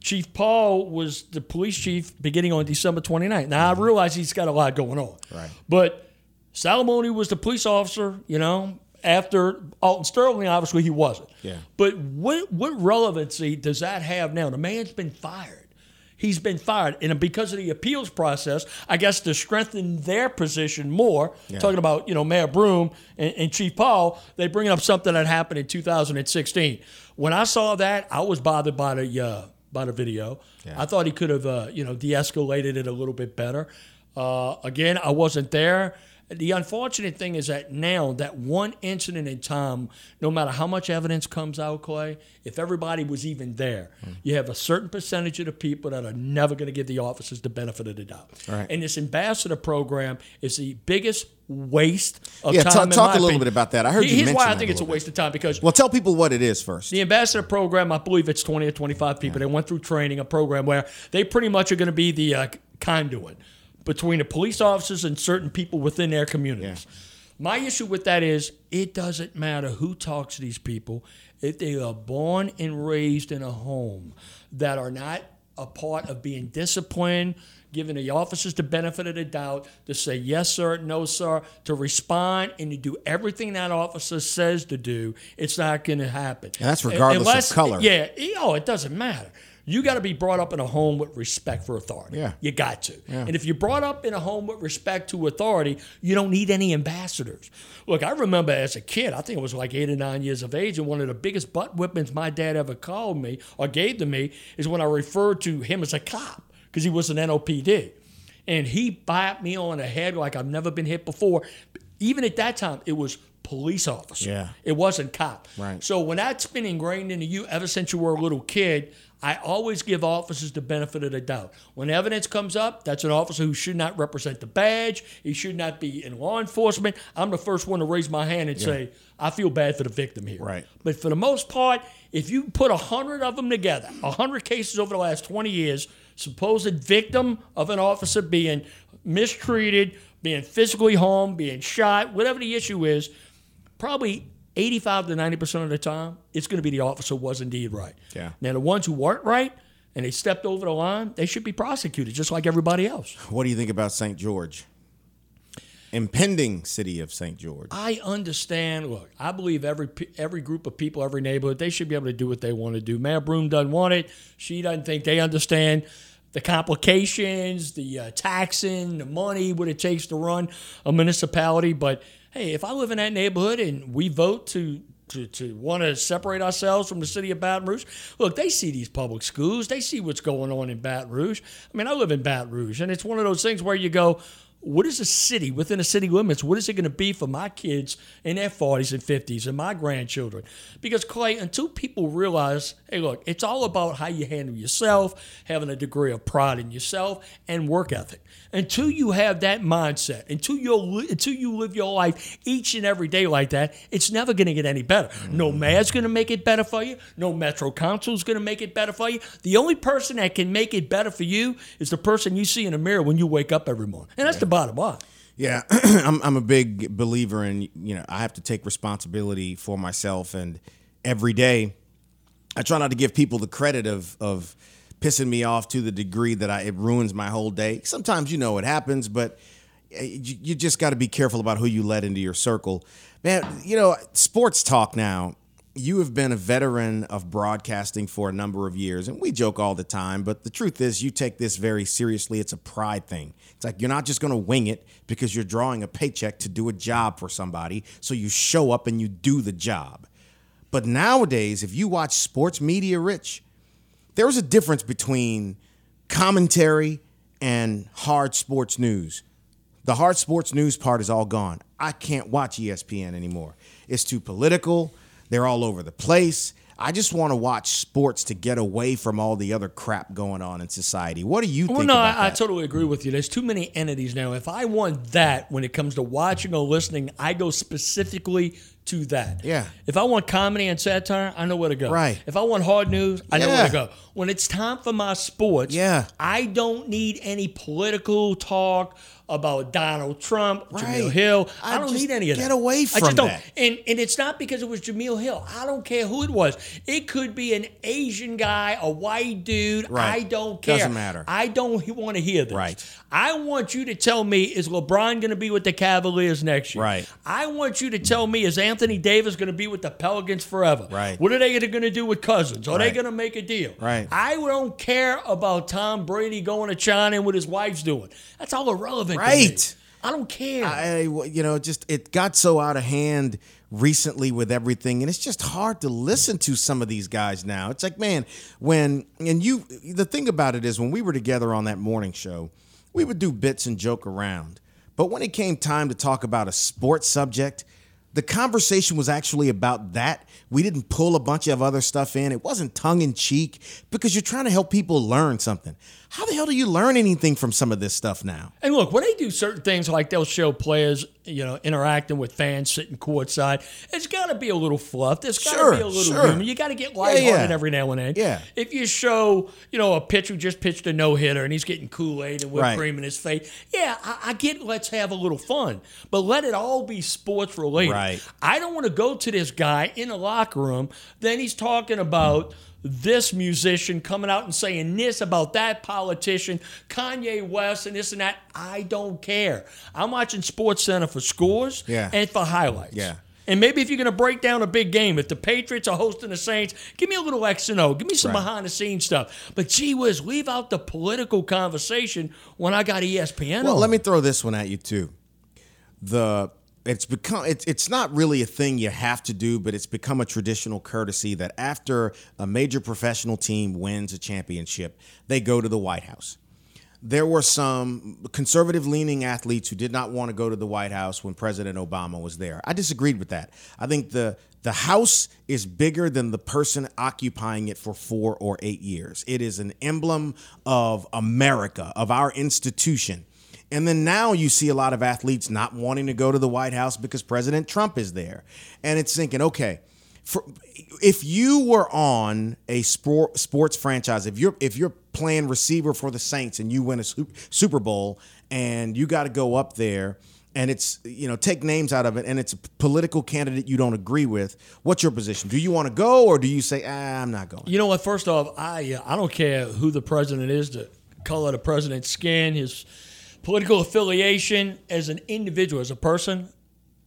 Chief Paul was the police chief beginning on December 29th. Now, I realize he's got a lot going on. Right. But Salamoni was the police officer, you know, after Alton Sterling, obviously he wasn't. Yeah. But what, what relevancy does that have now? The man's been fired. He's been fired. And because of the appeals process, I guess to strengthen their position more, talking about, you know, Mayor Broome and, and Chief Paul, they bring up something that happened in 2016. When I saw that, I was bothered by the uh, by the video. Yeah. I thought he could have, uh, you know, de-escalated it a little bit better. Uh, again, I wasn't there. The unfortunate thing is that now that one incident in time, no matter how much evidence comes out, Clay, if everybody was even there, you have a certain percentage of the people that are never going to give the officers the benefit of the doubt. Right. And this ambassador program is the biggest waste of Yeah, time. talk- in talk a little opinion. bit about that. I heard you Here's why I think it's a waste of time because Well, tell people what it is first. the ambassador program, I believe it's 20 or 25 people. They went through training, a program where they pretty much are going to be the uh, conduit between the police officers and certain people within their communities. My issue with that is it doesn't matter who talks to these people if they are born and raised in a home that are not a part of being disciplined, giving the officers the benefit of the doubt to say yes sir, no sir, to respond and to do everything that officer says to do. It's not going to happen. And that's regardless of color. Yeah, oh, it doesn't matter. You got to be brought up in a home with respect for authority. Yeah. You got to. And if you're brought up in a home with respect to authority, you don't need any ambassadors. Look, I remember as a kid, I think it was like eight or nine years of age, and one of the biggest butt whippings my dad ever called me or gave to me is when I referred to him as a cop because he was an NOPD. And he bapped me on the head like I've never been hit before. Even at that time, it was police officer. Yeah. It wasn't cop. Right. So when that's been ingrained into you ever since you were a little kid, I always give officers the benefit of the doubt. When evidence comes up, that's an officer who should not represent the badge. He should not be in law enforcement. I'm the first one to raise my hand and say, I feel bad for the victim here. Right. But for the most part, if you put a hundred of them together, a hundred cases over the last 20 years, supposed victim of an officer being mistreated, being physically harmed, being shot, whatever the issue is, probably 85 to 90% of the time, it's going to be the officer was indeed right. Yeah. Now, the ones who weren't right and they stepped over the line, they should be prosecuted just like everybody else. What do you think about St. George? Impending city of St. George. I understand. Look, I believe every every group of people, every neighborhood, they should be able to do what they want to do. Mayor Broome doesn't want it. She doesn't think they understand the complications, the uh, taxing, the money, what it takes to run a municipality. But hey, if I live in that neighborhood and we vote to to, to want to separate ourselves from the city of Baton Rouge. Look, they see these public schools. They see what's going on in Baton Rouge. I mean, I live in Baton Rouge, and it's one of those things where you go, what is a city within the city limits? What is it going to be for my kids in their 40s and 50s and my grandchildren? Because, Clay, until people realize, hey, look, it's all about how you handle yourself, having a degree of pride in yourself, and work ethic. Until you have that mindset, until you until you live your life each and every day like that, it's never going to get any better. No mm-hmm. mayor's going to make it better for you. No Metro Council is going to make it better for you. The only person that can make it better for you is the person you see in the mirror when you wake up every morning, and that's the bottom line. Yeah, I'm, I'm a big believer in, you know, I have to take responsibility for myself. And every day, I try not to give people the credit of, of pissing me off to the degree that I, it ruins my whole day. Sometimes, you know, it happens, but uh, you, you just got to be careful about who you let into your circle. Man, you know, sports talk now. You have been a veteran of broadcasting for a number of years, and we joke all the time, but the truth is, you take this very seriously. It's a pride thing. It's like you're not just going to wing it because you're drawing a paycheck to do a job for somebody, so you show up and you do the job. But nowadays, if you watch sports media, Rich, there's a difference between commentary and hard sports news. The hard sports news part is all gone. I can't watch ESPN anymore. It's too political. They're all over the place. I just want to watch sports to get away from all the other crap going on in society. What do you think Well, no, about I, I totally agree with you. There's too many entities now. If I want that when it comes to watching or listening, I go specifically to that. Yeah. If I want comedy and satire, I know where to go. Right. If I want hard news, I know where to go. When it's time for my sports, Yeah. I don't need any political talk about Donald Trump, Jemele Right. Hill. I I, don't need any of that. get away from I just don't. that. And and it's not because it was Jemele Hill. I don't care who it was. It could be an Asian guy, a white dude. Right. I don't care. Doesn't matter. I don't want to hear this. Right. I want you to tell me is LeBron going to be with the Cavaliers next year? Right. I want you to tell me is Anthony Davis going to be with the Pelicans forever? Right. What are they going to do with Cousins? Are they going to make a deal? Right. I don't care about Tom Brady going to China and what his wife's doing. That's all irrelevant. To me. Right. I don't care. I, you know, just it got so out of hand recently with everything, and it's just hard to listen to some of these guys now. It's like, man, when and you, the thing about it is, when we were together on that morning show, we would do bits and joke around, but when it came time to talk about a sports subject, the conversation was actually about that. We didn't pull a bunch of other stuff in. It wasn't tongue in cheek because you're trying to help people learn something. How the hell do you learn anything from some of this stuff now? And look, when they do certain things like they'll show players, you know, interacting with fans sitting courtside, it's got to be a little fluff. There's got to Sure, be a little sure. humor. You got to get lighthearted yeah. every now and then. Yeah. If you show, you know, a pitcher just pitched a no hitter and he's getting Kool Aid and whipped Right. cream in his face, yeah, I, I get. Let's have a little fun, but let it all be sports related. Right. I don't want to go to this guy in the locker room. Then he's talking about this musician coming out and saying this about that politician, Kanye West, and this and that. I don't care. I'm watching Sports Center for scores Yeah. and for highlights. Yeah. And maybe if you're going to break down a big game, if the Patriots are hosting the Saints, give me a little X and O. Give me some Right. behind the scenes stuff. But gee whiz, leave out the political conversation when I got ESPN Well, on. let me throw this one at you too. The it's become it's it's not really a thing you have to do, but it's become a traditional courtesy that after a major professional team wins a championship, they go to the White House. There were some conservative leaning athletes who did not want to go to the White House when President Obama was there. I disagreed with that. I think the the house is bigger than the person occupying it for 4 or 8 years. It is an emblem of America, of our institution. And then now you see a lot of athletes not wanting to go to the White House because President Trump is there. And it's thinking, okay, for, if you were on a sport, sports franchise, if you're if you're playing receiver for the Saints and you win a Super Bowl and you got to go up there and it's you know take names out of it and it's a political candidate you don't agree with, what's your position? Do you want to go or do you say ah, I'm not going? You know what? First off, I uh, I don't care who the president is, the color of the president's skin, his political affiliation. As an individual, as a person,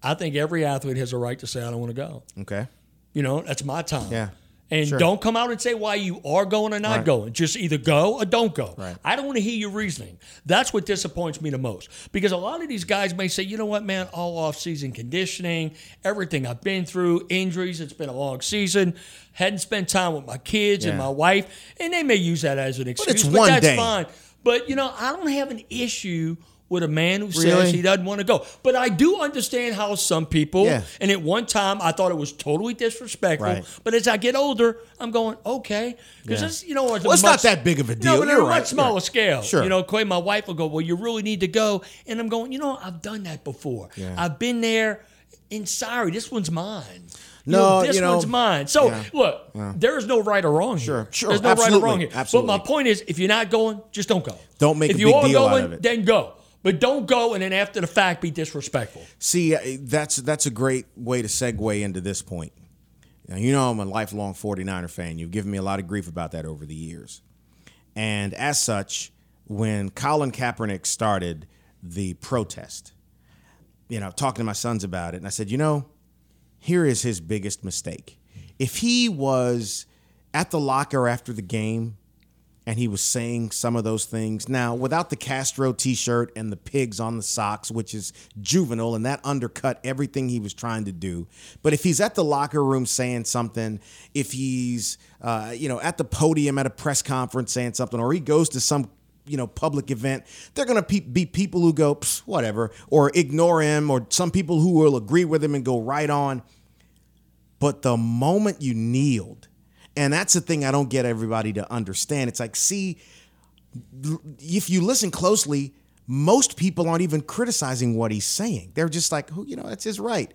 I think every athlete has a right to say I don't want to go. Okay. You know, that's my time. Yeah. And Sure. don't come out and say why you are going or not Right. going. Just either go or don't go. Right. I don't want to hear your reasoning. That's what disappoints me the most. Because a lot of these guys may say, you know what, man, all off season conditioning, everything I've been through, injuries, it's been a long season, hadn't spent time with my kids and my wife, and they may use that as an excuse. it's one that's day. fine. But you know, I don't have an issue with a man who says Really? he doesn't want to go. But I do understand how some people Yeah. and at one time, I thought it was totally disrespectful. Right. But as I get older, I'm going, okay. Because Yeah. it's, you know, Well, it's not that big of a deal. No, but on You're a right. much smaller Right. scale. Sure. You know, Clay, my wife will go, well, you really need to go. And I'm going, you know, I've done that before. Yeah. I've been there. And sorry, this one's mine. You No, know, this you know- one's mine. So Yeah. look, there is no right or wrong here. Sure, sure, There's no right or wrong here. absolutely. But my point is, if you're not going, just don't go. Don't make if a you big deal out going, of it. then go. But don't go and then after the fact be disrespectful. See, uh, that's that's a great way to segue into this point. Now, you know I'm a lifelong 49er fan. You've given me a lot of grief about that over the years. And as such, when Colin Kaepernick started the protest, you know, talking to my sons about it, and I said, you know, here is his biggest mistake. If he was at the locker after the game and he was saying some of those things, now without the Castro t shirt and the pigs on the socks, which is juvenile and that undercut everything he was trying to do. But if he's at the locker room saying something, if he's, uh, you know, at the podium at a press conference saying something, or he goes to some you know public event they're going to pe- be people who go whatever or ignore him or some people who will agree with him and go right on. But the moment you kneeled and that's the thing i don't get everybody to understand. It's like see if you listen closely most people aren't even criticizing what he's saying. They're just like oh you know that's his right.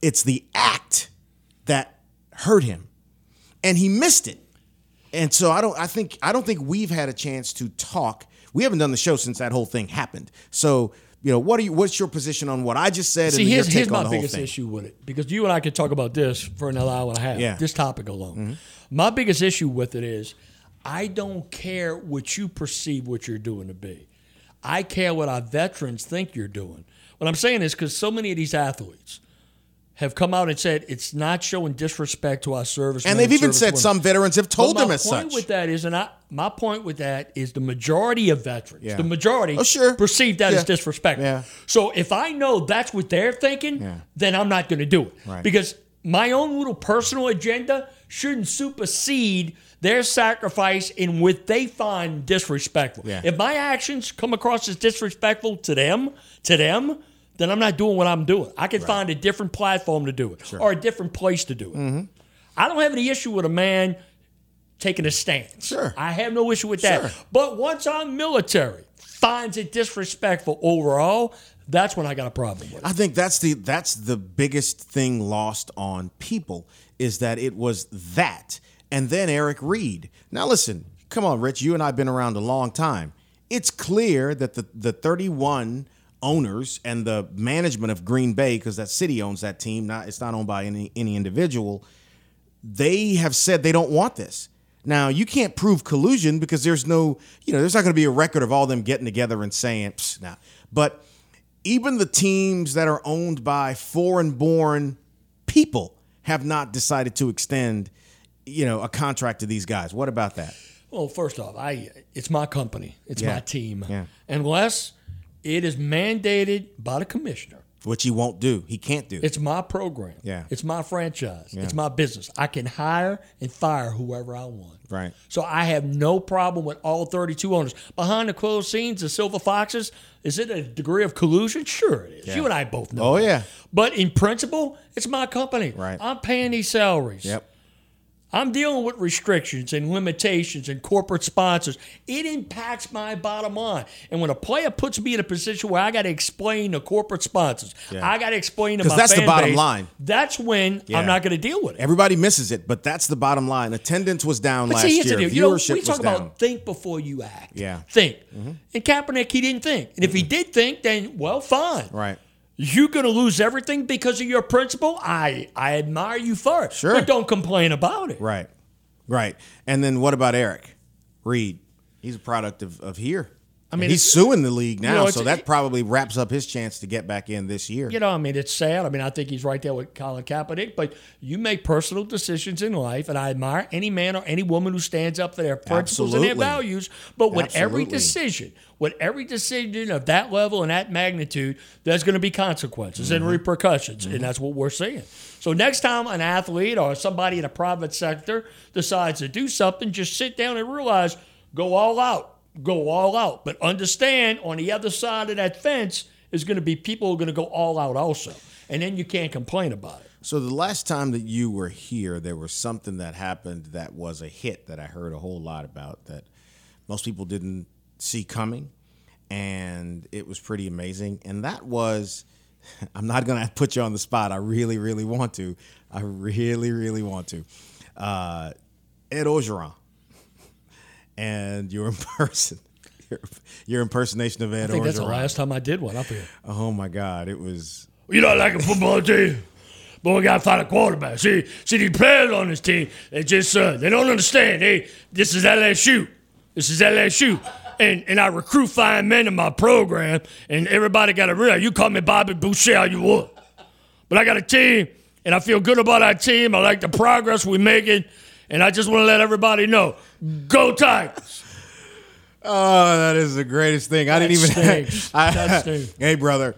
It's the act that hurt him. And he missed it and so I don't I think I don't think we've had a chance to talk. We haven't done the show since that whole thing happened. So, you know, what are you what's your position on what I just said See, and here's, here's my biggest thing? issue with it because you and I could talk about this for another hour and a half. Yeah. Mm-hmm. This topic alone. My biggest issue with it is I don't care what you perceive what you're doing to be. I care what our veterans think you're doing. What I'm saying is because so many of these athletes have come out and said it's not showing disrespect to our service. And they've even said some veterans have told them my as point with that is, and I, my point with that is the majority of veterans, Yeah. the majority, Oh, sure. perceive that as Yeah. disrespectful. Yeah. So if I know that's what they're thinking, then I'm not going to do it Right. because my own little personal agenda shouldn't supersede their sacrifice in what they find disrespectful. If my actions come across as disrespectful to them, to them, then I'm not doing what I'm doing. I can find a different platform to do it or a different place to do it. Mm-hmm. I don't have any issue with a man taking a stance. Sure. I have no issue with that. Sure. But once our military finds it disrespectful overall, that's when I got a problem with it. I think that's the that's the biggest thing lost on people is that it was that. And then Eric Reid. Now listen, come on, Rich, you and I have been around a long time. It's clear that the, the 31 owners and the management of Green Bay, because that city owns that team, not it's not owned by any any individual, they have said they don't want this. Now you can't prove collusion because there's no, you know, there's not going to be a record of all them getting together and saying, Psst, nah. But even the teams that are owned by foreign-born people have not decided to extend, you know, a contract to these guys. What about that? Well, first off, I it's my company, it's Yeah. my team. Yeah. Unless it is mandated by the commissioner, Which he won't do. He can't do. it's my program. Yeah. It's my franchise. It's my business. I can hire and fire whoever I want. Right. So I have no problem with all 32 owners. Behind the closed scenes, the Silver Foxes, is it a degree of collusion? Sure it is. You and I both know. Oh, that. yeah. But in principle, it's my company. Right. I'm paying these salaries. Yep. I'm dealing with restrictions and limitations and corporate sponsors. It impacts my bottom line. And when a player puts me in a position where I got to explain to corporate sponsors, Yeah. I got to explain to my that's the bottom base, line. That's when Yeah. I'm not going to deal with it. Everybody misses it, but that's the bottom line. Attendance was down But last see, year. deal. You know, Viewership we talk was down. about think before you act. Yeah. Mm-hmm. Think. And Kaepernick, he didn't think. And if he did think, then, well, fine. Right. You're going to lose everything because of your principle. I, I admire you for it. Sure. But don't complain about it. Right. Right. And then what about Eric Reid? He's a product of, of here. I mean, he's suing the league now, you know, so that probably wraps up his chance to get back in this year. You know, I mean, it's sad. I mean, I think he's right there with Colin Kaepernick, but you make personal decisions in life, and I admire any man or any woman who stands up for their principles and their values. But with every decision, with every decision of that level and that magnitude, there's going to be consequences Mm-hmm. and repercussions, and that's what we're seeing. So next time an athlete or somebody in a private sector decides to do something, just sit down and realize, go all out, go all out. But understand, on the other side of that fence is going to be people who are going to go all out also, and then you can't complain about it. So the last time that you were here, there was something that happened that was a hit that I heard a whole lot about that most people didn't see coming, and it was pretty amazing. And that was, I'm not gonna put you on the spot. I really, really want to. I really, really want to. Uh, Ed Orgeron and your imperson, your, your impersonation of Ed I think that's the last time I did one up here. Oh my God, it was. You know, like a football team. But we got to find a quarterback. See, see these players on this team, they just uh, they don't understand. Hey, this is LSU. This is LSU. And and I recruit fine men in my program, and everybody got to realize you call me Bobby Boucher all you want. But I got a team, and I feel good about our team. I like the progress we're making, and I just want to let everybody know, go Tigers. Oh, that is the greatest thing. I didn't even. I- That hey, brother,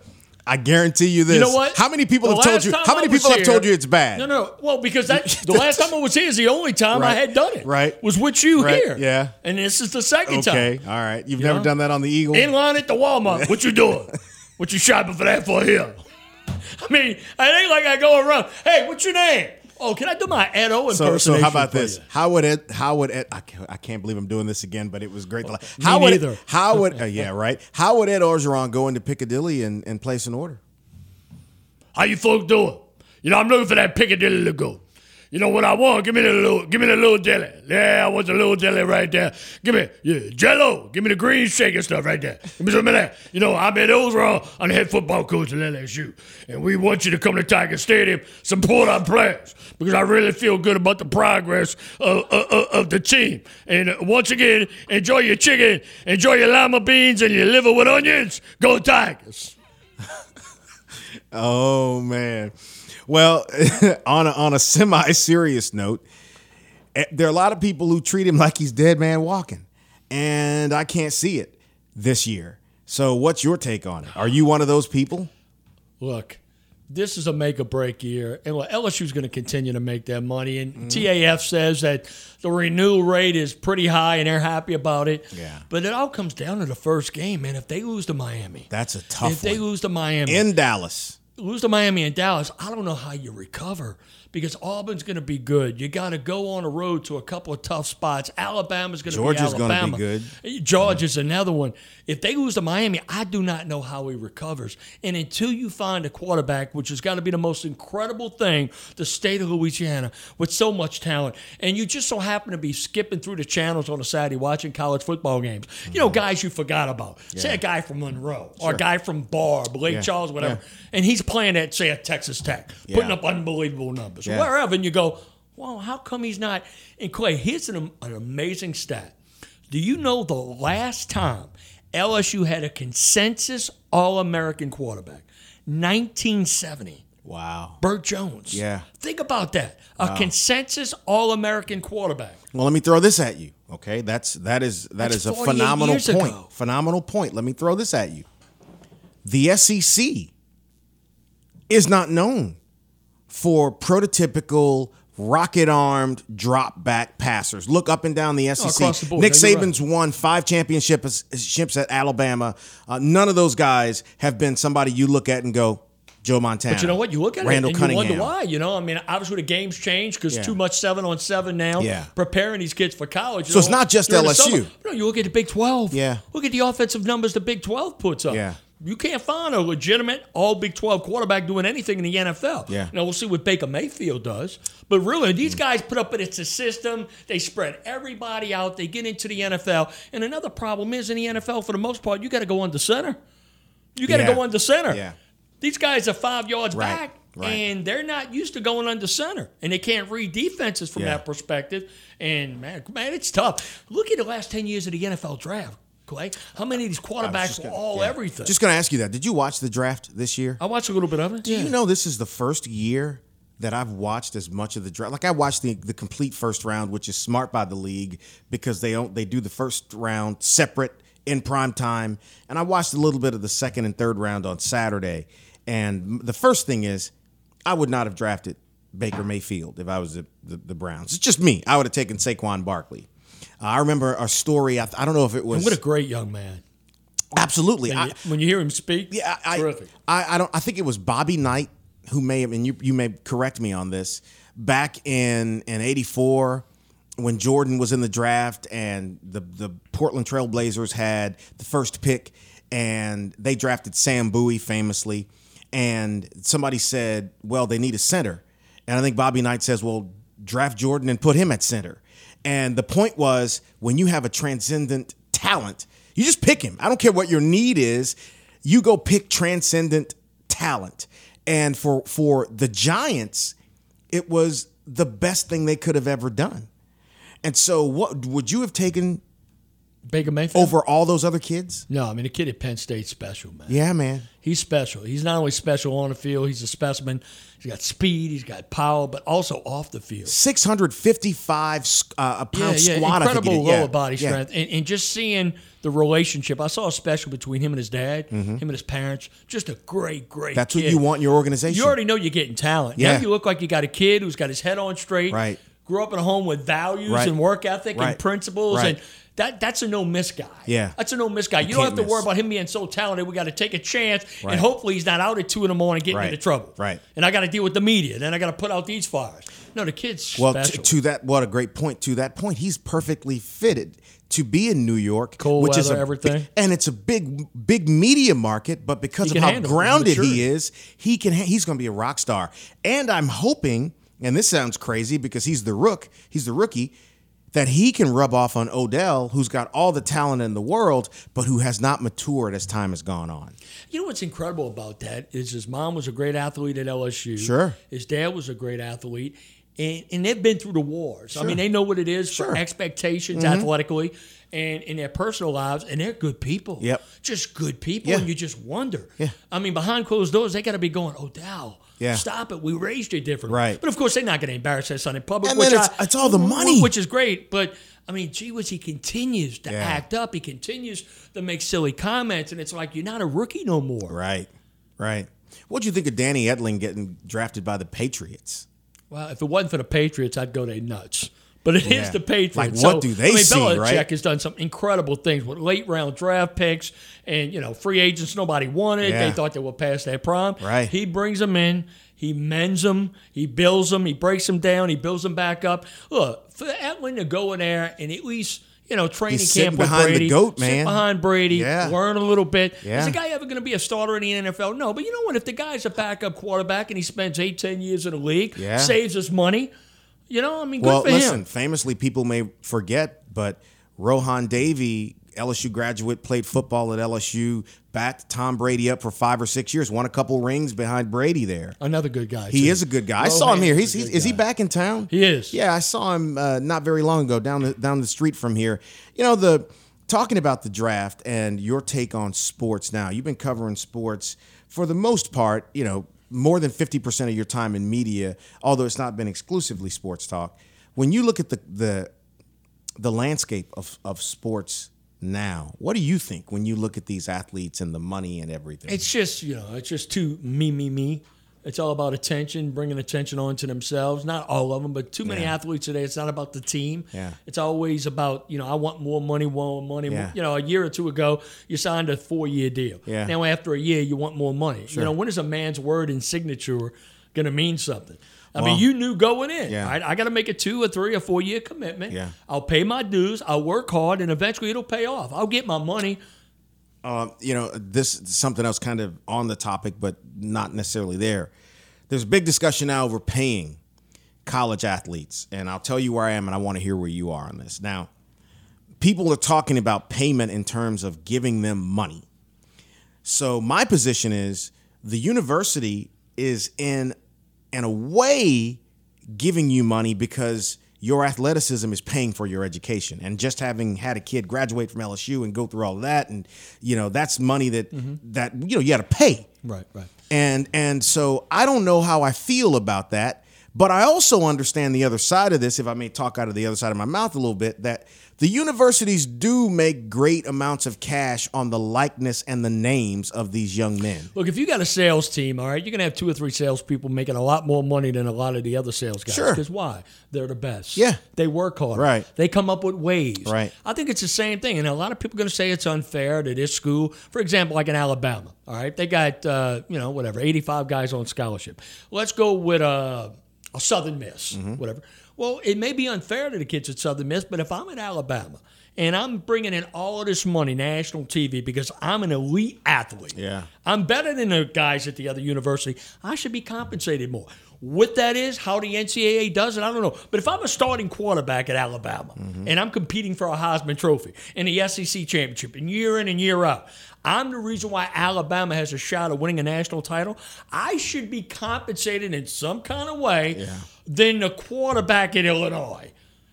I guarantee you this. You know what? How many people The have told you? How many people have told you it's bad? No, no. Well, because that the last time I was here is the only time I had done it. Right. Was with you Right, here. yeah. And this is the second Okay, time. Okay. All right. You've You never know? done that on the Eagle. In line at the Walmart. What you doing? what you shopping for that for here? I mean, it ain't like I go around. Hey, what's your name? Oh, can I do my Edo so, impersonation? so how about for this? you? How would it? How would Ed? I can't, I can't believe I'm doing this again, but it was great. Me how would neither. how would? Uh, yeah, right. How would Ed Orgeron go into Piccadilly and, and place an order? How you folks doing? You know, I'm looking for that Piccadilly to go. You know what I want? Give me the little, give me the little jelly. Yeah, I want the little jelly right there. Give me, yeah, Jello. Give me the green shake and stuff right there. Give me some of that. You know, I'm Ed Orgeron. I'm the head football coach at LSU, and we want you to come to Tiger Stadium, support our players because I really feel good about the progress of, of, of the team. And once again, enjoy your chicken, enjoy your lima beans and your liver with onions. Go Tigers. Oh man. Well, on a, on a semi serious note, eh, there are a lot of people who treat him like he's dead man walking, and I can't see it this year. So, what's your take on it? Are you one of those people? Look, this is a make or break year, and well, LSU's going to continue to make that money. And Mm-hmm. TAF says that the renewal rate is pretty high, and they're happy about it. Yeah. But it all comes down to the first game, man. If they lose to Miami, That's a tough if they lose to Miami, In Dallas. Lose to Miami and Dallas, I don't know how you recover because Auburn's going to be good. You got to go on the road to a couple of tough spots. Alabama's going to be Georgia's gonna be good. Eh, Georgia's another one. If they lose to Miami, I do not know how he recovers. And until you find a quarterback, which has got to be the most incredible thing, the state of Louisiana with so much talent, and you just so happen to be skipping through the channels on a Saturday watching college football games, you know, mm-hmm. guys you forgot about. Say a guy from Monroe or a guy from Barb, Lake Yeah. Charles, whatever, Yeah. and he's playing at, say, at Texas Tech, putting up unbelievable numbers, Yeah. wherever, and you go, well, how come he's not? And Clay, here's an, an amazing stat. Do you know the last time LSU had a consensus All American quarterback? 1970. Wow. Bert Jones. Yeah. Think about that. A consensus All American quarterback. Well, let me throw this at you. Okay, that's that is that That's is a 48 phenomenal years point. ago. Phenomenal point. Let me throw this at you. The SEC is not known for prototypical rocket armed drop back passers. Look up and down the SEC. across the board. Nick Saban's won five championships ships at Alabama. Uh, none of those guys have been somebody you look at and go, Joe Montana. But you know what? You look at Randall it and Cunningham. you wonder why. You know, I mean, obviously the game's changed because Yeah. too much seven on seven now. Yeah. Preparing these kids for college. So it's not just LSU. No, you look at the Big Twelve. Yeah. Look at the offensive numbers the Big Twelve puts up. Yeah. You can't find a legitimate all Big 12 quarterback doing anything in the NFL. Yeah. Now, we'll see what Baker Mayfield does. But really, these guys put up, but it's a system. They spread everybody out. They get into the NFL. And another problem is in the NFL, for the most part, you got to go under center. You got to Yeah. go under center. Yeah. These guys are five yards Right, back, right. and they're not used to going under center, and they can't read defenses from Yeah. that perspective. And man, man, it's tough. Look at the last ten years of the NFL draft, Clay. How many of these quarterbacks gonna- all yeah. everything? Just going to ask you that. Did you watch the draft this year? I watched a little bit of it. Do you know this is the first year that I've watched as much of the draft? Like I watched the the complete first round, which is smart by the league because they don't they do the first round separate in prime time, and I watched a little bit of the second and third round on Saturday. And the first thing is, I would not have drafted Baker Mayfield if I was the, the, the Browns. It's just me. I would have taken Saquon Barkley. Uh, I remember a story. I, I don't know if it was And what a great young man. absolutely. I, you- when you hear him speak, yeah, I, terrific. I, I don't. I think it was Bobby Knight who may have, and you you may correct me on this. Back in in '84, when Jordan was in the draft, and the the Portland Trailblazers had the first pick, and they drafted Sam Bowie famously, and somebody said, "Well, they need a center," and I think Bobby Knight says, "Well, draft Jordan and put him at center." And the point was, when you have a transcendent talent, you just pick him. I don't care what your need is. You go pick transcendent talent. And for for the Giants, it was the best thing they could have ever done. And so what would you have taken Baker Mayfield. over all those other kids? No, I mean the kid at Penn State's special, man. Yeah, man. He's special. He's not only special on the field, he's a specimen. He's got speed, he's got power, but also off the field. 655 uh, a pound squat. I think incredible did. Yeah, lower body yeah. strength, and, and just seeing the relationship. I saw a special between him and his dad, him and his parents. Just a great, great. Mm-hmm. That's kid. what you want in your organization. You already know you're getting talent. Yeah. Now you look like you got a kid who's got his head on straight. Right. Grew up in a home with values Right. and work ethic Right. and principles Right. and. That, that's a no miss guy. Yeah. That's a no miss guy. You, You don't have to worry about him being so talented. We got to take a chance Right. and hopefully he's not out at two in the morning getting Right. into trouble. Right. And I got to deal with the media. Then I got to put out these fires. No, the kid's Well, t- to that, what a great point. To that point, he's perfectly fitted to be in New York, Cold which is weather, a everything. and it's a big, big media market. But because He of how grounded he is, he can. Ha- he's going to be a rock star. And I'm hoping, and this sounds crazy because he's the rook, he's the rookie, that he can rub off on Odell, who's got all the talent in the world, but who has not matured as time has gone on. You know what's incredible about that is his mom was a great athlete at LSU. Sure. His dad was a great athlete. And, and they've been through the wars. Sure. I mean, they know what it is Sure. Mm-hmm. for expectations athletically and in their personal lives, and they're good people. Yep. Just good people, Yeah. and you just wonder. Yeah. I mean, behind closed doors, they got to be going, Odell, Yeah. stop it. We raised you differently. Right. But of course, they're not going to embarrass their son in public. And which then it's- I- it's all the money. Which is great. But, I mean, gee whiz, he continues to Yeah. act up. He continues to make silly comments, and it's like, you're not a rookie no more. Right, right. What do you think of Danny Etling getting drafted by the Patriots? Well, if it wasn't for the Patriots, I'd go they nuts. But it is Yeah. the Patriots. Like, what do they I mean, see, Belichick right? has done some incredible things with late round draft picks and you know free agents nobody wanted. Yeah. They thought they were past their prime. Right. He brings them in. He mends them. He builds them. He breaks them down. He builds them back up. Look for Etling to go in there and at least. You know, training He's camp with behind the Brady, goat, sit man. behind Brady, Yeah. learn a little bit. Yeah. Is the guy ever going to be a starter in the NFL? No, but you know what? If the guy's a backup quarterback and he spends eight, ten years in the league, Yeah. saves us money, you know, I mean, good Well, listen, him. famously, people may forget, but Rohan Davey, LSU graduate, played football at LSU, backed Tom Brady up for five or six years, won a couple rings behind Brady there. Another good guy. He too. is a good guy. I saw him Rohan here. is He's, he's is he back in town? He is. Yeah, I saw him uh, not very long ago down the down the street from here. You know the talking about the draft and your take on sports. Now you've been covering sports for the most part. You know more than fifty percent of your time in media, although it's not been exclusively sports talk. When you look at the the the landscape of, of sports now, what do you think when you look at these athletes and the money and everything? It's just, you know, it's just too me, me, me. It's all about attention, bringing attention onto themselves. Not all of them, but too many Yeah. athletes today. It's not about the team. Yeah. It's always about, you know, I want more money, more money. Yeah. More. You know, a year or two ago, you signed a four year deal. Yeah. Now, after a year, you want more money. Sure. You know, when is a man's word and signature going to mean something? I Well, mean, you knew going in. yeah. right? I got to make a two or three or four year commitment. Yeah. I'll pay my dues. I'll work hard, and eventually it'll pay off. I'll get my money. Um, you know, this is something else kind of on the topic, but not necessarily there. There's a big discussion now over paying college athletes, and I'll tell you where I am, and I want to hear where you are on this. Now, people are talking about payment in terms of giving them money. So my position is the university is in, in a way, giving you money because your athleticism is paying for your education and just having had a kid graduate from LSU and go through all of that and you know that's money that mm-hmm. that you know you got to pay Right, right. and and so I don't know how I feel about that, but I also understand the other side of this. If I may talk out of the other side of my mouth a little bit, that the universities do make great amounts of cash on the likeness and the names of these young men. Look, if you got a sales team, all right, you're gonna have two or three salespeople making a lot more money than a lot of the other sales guys. Sure. Because why? They're the best. Yeah. They work hard. Right. They come up with ways. Right. I think it's the same thing, and a lot of people are gonna say it's unfair to this school. For example, like in Alabama, all right, they got uh, you know whatever, 85 guys on scholarship. Let's go with uh, a Southern Miss, Mm-hmm. whatever. Well, it may be unfair to the kids at Southern Miss, but if I'm in Alabama. And I'm bringing in all of this money, national TV, because I'm an elite athlete. Yeah. I'm better than the guys at the other university. I should be compensated more. What that is, how the NCAA does it, I don't know. But if I'm a starting quarterback at Alabama mm-hmm. and I'm competing for a Heisman Trophy and the SEC championship and year in and year out, I'm the reason why Alabama has a shot of winning a national title. I should be compensated in some kind of way than the quarterback at Illinois.